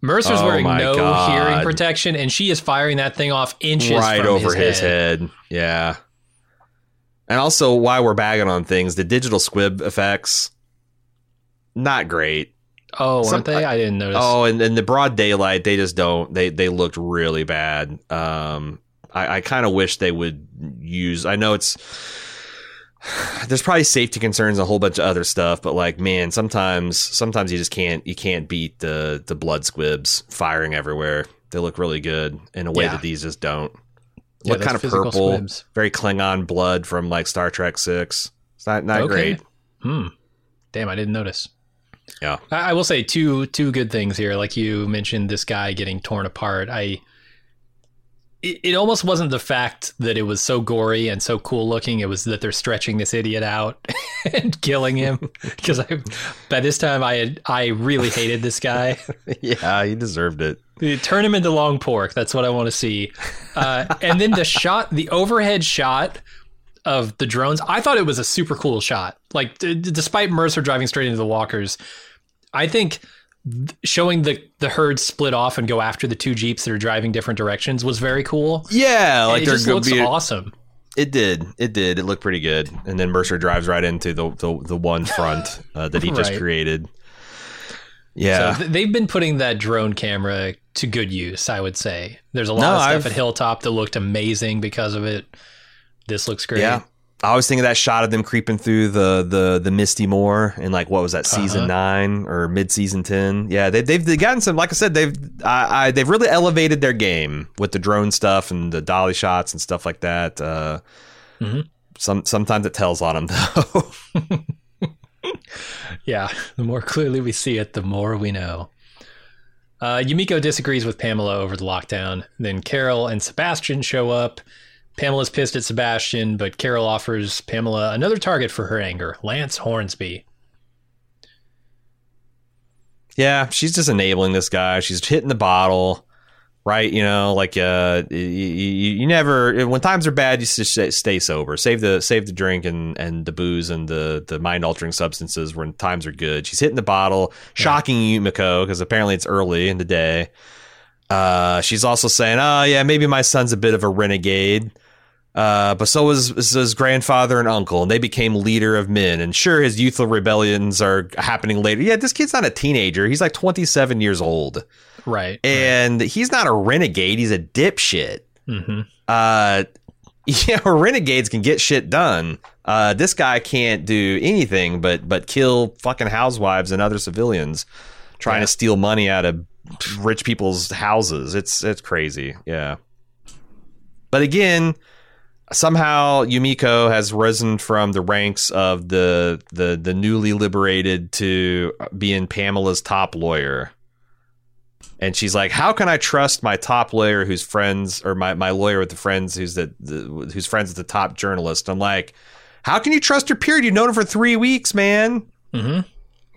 Mercer's Oh wearing no God. hearing protection, and she is firing that thing off inches right from over his, his head. Yeah. And also, while we're bagging on things, the digital squib effects, not great. Oh, Some- aren't they? I didn't notice. Oh, and in the broad daylight, they just don't. They they looked really bad. Um, I, I kind of wish they would use. I know it's (sighs) there's probably safety concerns, and a whole bunch of other stuff, but like, man, sometimes sometimes you just can't you can't beat the the blood squibs firing everywhere. They look really good in a way Yeah. that these just don't. Yeah, look kind of purple, squibs. very Klingon blood from like Star Trek Six. It's not not Okay. great. Hmm. Damn, I didn't notice. Yeah. I, I will say two two good things here. Like you mentioned, this guy getting torn apart. I. It, it almost wasn't the fact that it was so gory and so cool looking. It was that they're stretching this idiot out (laughs) and killing him. (laughs) Because I, by this time, I had I really hated this guy. (laughs) yeah, he deserved it. Turn him into long pork. That's what I want to see. Uh, and then the shot, the overhead shot of the drones, I thought it was a super cool shot. Like, d- despite Mercer driving straight into the walkers, I think th- showing the the herd split off and go after the two jeeps that are driving different directions was very cool. Yeah, And like it they're just gonna looks be. awesome. It did. It did. It looked pretty good. And then Mercer drives right into the the, the one front uh, that he just (laughs) created. Yeah. So th- they've been putting that drone camera to good use, I would say. There's a lot No, of stuff I've- at Hilltop that looked amazing because of it. This looks great. yeah. I was thinking of that shot of them creeping through the the the misty moor in like what was that season Uh-huh. nine or mid season ten? Yeah, they, they've they've gotten some. Like I said, they've I, I they've really elevated their game with the drone stuff and the dolly shots and stuff like that. Uh, Mhm. Some sometimes it tells on them (laughs) though. (laughs) Yeah, the more clearly we see it, the more we know. Uh, Yumiko disagrees with Pamela over the lockdown. Then Carol and Sebastian show up. Pamela's pissed at Sebastian, but Carol offers Pamela another target for her anger Lance Hornsby. Yeah, she's just enabling this guy. She's hitting the bottle, right? You know, like uh, you, you, you never when times are bad, you just stay- sober. Save the save the drink and and the booze and the the mind altering substances when times are good. She's hitting the bottle, shocking Yumiko because apparently it's early in the day. Uh, she's also saying, "Oh yeah, maybe my son's a bit of a renegade." Uh, but so was, was his grandfather and uncle, and they became leader of men. And sure, his youthful rebellions are happening later. Yeah, this kid's not a teenager. He's like 27 years old. Right. And he's not a renegade. He's a dipshit. hmm Uh, (laughs) yeah, renegades can get shit done. Uh, this guy can't do anything but but kill fucking housewives and other civilians trying Yeah. to steal money out of rich people's houses. It's it's crazy. Yeah. But again, somehow Yumiko has risen from the ranks of the the the newly liberated to being Pamela's top lawyer. And she's like, "How can I trust my top lawyer, who's friends, or my, my lawyer with the friends, who's the, the who's friends with the top journalist?" I'm like, "How can you trust your peer? You've known him for three weeks, man. Mm-hmm.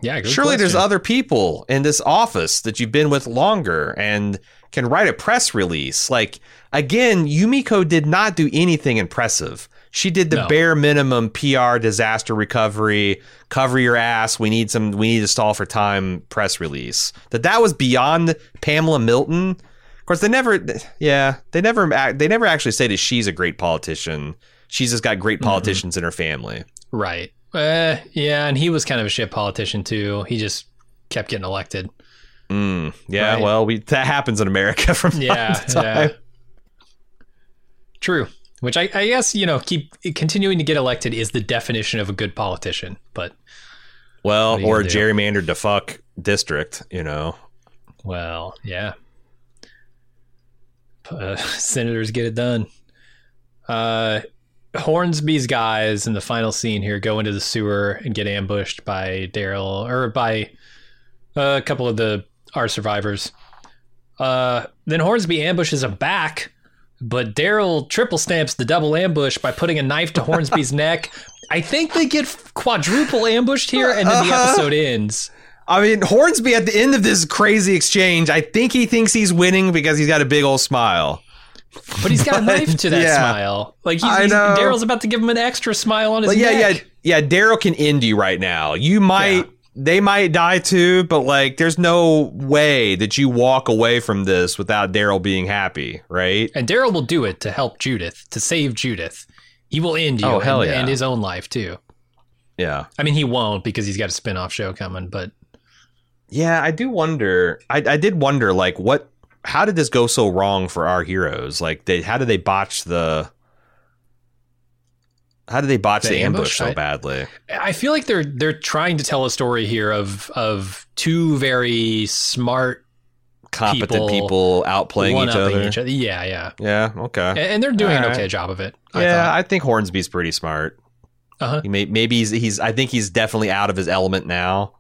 Yeah, Surely there's other people in this office that you've been with longer and can write a press release. Like again, Yumiko did not do anything impressive. She did the No. bare minimum PR disaster recovery, cover your ass. We need some we need to stall for time press release. That that was beyond Pamela Milton. Of course, they never yeah, they never they never actually say that she's a great politician. She's just got great politicians in her family. Right. Uh, yeah, and he was kind of a shit politician too. He just kept getting elected. Mm, yeah, Right. well, we that happens in America (laughs) from time Yeah, to time. yeah. True. Which I, I guess you know, keep continuing to get elected is the definition of a good politician. But Well, What are you or gerrymandered to fuck district, you know. well, yeah. Uh, (laughs) senators get it done. Uh, Hornsby's guys in the final scene here go into the sewer and get ambushed by Daryl or by uh, a couple of the our survivors. Uh, then Hornsby ambushes them back, but Daryl triple stamps the double ambush by putting a knife to Hornsby's (laughs) neck. I think they get quadruple ambushed here, and then the Uh-huh. episode ends. I mean, Hornsby at the end of this crazy exchange, I think he thinks he's winning because he's got a big old smile. But he's got a knife to (laughs) that yeah. smile. Like I he's, he's know. Daryl's about to give him an extra smile on his But yeah, neck. yeah, yeah. Daryl can end you right now. You might, Yeah. They might die too, but like, there's no way that you walk away from this without Daryl being happy, right? And Daryl will do it to help Judith, to save Judith. He will end you Oh, hell and, yeah. and his own life too. Yeah. I mean, he won't because he's got a spin-off show coming, but Yeah, I do wonder. I, I did wonder, like, what? How did this go so wrong for our heroes? Like, they how did they botch the? How did they botch The the, ambush, ambush? so badly? I feel like they're they're trying to tell a story here of of two very smart Competent people people, outplaying each other. each other. Yeah, yeah. Yeah. Okay. And, and they're doing an right. okay job of it. I yeah, thought. I think Hornsby's pretty smart. Uh-huh. He may, maybe he's, he's. I think he's definitely out of his element now.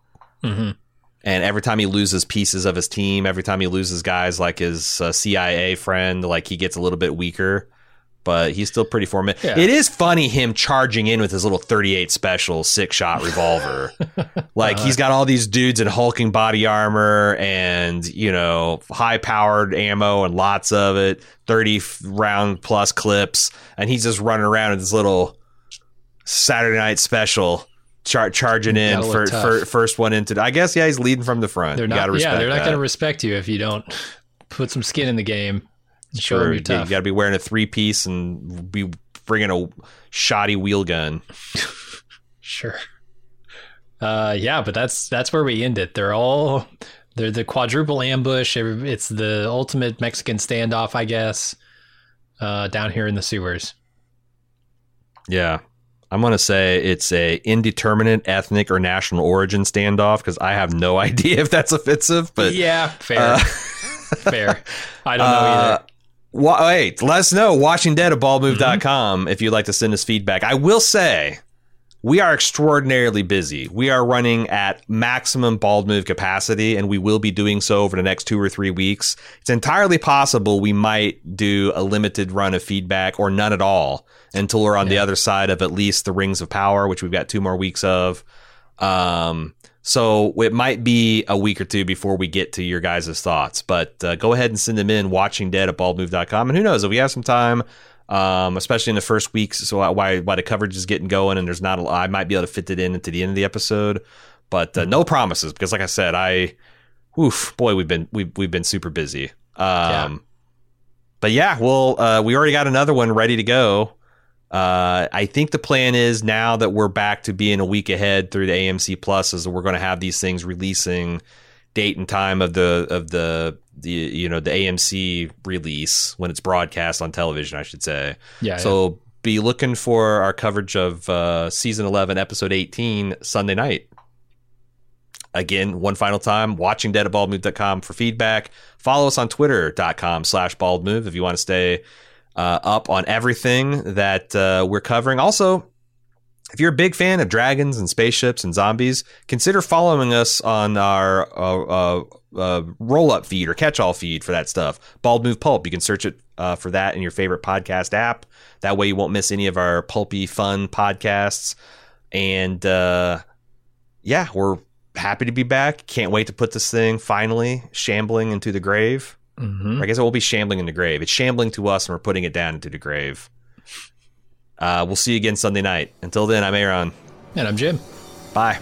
Mhm. And every time he loses pieces of his team, every time he loses guys like his uh, CIA friend, like he gets a little bit weaker. But he's still pretty formidable. Yeah. It is funny him charging in with his little 38 special six shot revolver. (laughs) like he's got all these dudes in hulking body armor and you know high powered ammo and lots of it, 30 round plus clips, and he's just running around with this little Saturday night special. Char- charging in for, for first one into. I guess yeah, he's leading from the front. They're you not. yeah, they're not going to respect you if you don't put some skin in the game. Show Sure, them yeah, you're tough. You got to be wearing a three piece and be bringing a shoddy wheel gun. (laughs) Sure. Uh, yeah, but that's that's where we end it. They're all they're the quadruple ambush. It's the ultimate Mexican standoff, I guess. Uh, down here in the sewers. Yeah. I'm gonna say it's a indeterminate ethnic or national origin standoff because I have no (laughs) idea if that's offensive. But yeah, fair, uh, fair. I don't know (laughs) Uh, either. Wa- hey, let us know. Watching Dead at baldmove.com Mm-hmm. if you'd like to send us feedback. I will say we are extraordinarily busy. We are running at maximum bald move capacity, and we will be doing so over the next two or three weeks. It's entirely possible we might do a limited run of feedback or none at all until we're on the other side of at least the Rings of Power, which we've got two more weeks of. Um, so it might be a week or two before we get to your guys' thoughts, but uh, go ahead and send them in watching dead at baldmove.com. And who knows if we have some time, um, especially in the first weeks, so why, why the coverage is getting going and there's not a lot, I might be able to fit it in into the end of the episode, but uh, no promises because like I said, I, oof, boy, we've been, we've, we've been super busy. Um, but yeah, well, uh, we already got another one ready to go. Uh, I think the plan is now that we're back to being a week ahead through the AMC Plus is that we're going to have these things releasing date and time of the of the the you know the AMC release when it's broadcast on television, I should say. Yeah. yeah. So be looking for our coverage of uh, season 11, episode 18, Sunday night. Again, one final time, watching dead at baldmove.com for feedback. Follow us on twitter.com slash baldmove if you want to stay uh, up on everything that uh, we're covering. Also, if you're a big fan of dragons and spaceships and zombies, consider following us on our uh, uh, uh, roll up feed or catch all feed for that stuff. Bald Move Pulp. You can search it uh, for that in your favorite podcast app. That way you won't miss any of our pulpy, fun podcasts. And uh, yeah, we're happy to be back. Can't wait to put this thing finally shambling into the grave. Mhm. I guess it will be shambling in the grave. It's shambling to us, and we're putting it down into the grave. Uh, we'll see you again Sunday night. Until then, I'm Aaron. And I'm Jim. Bye.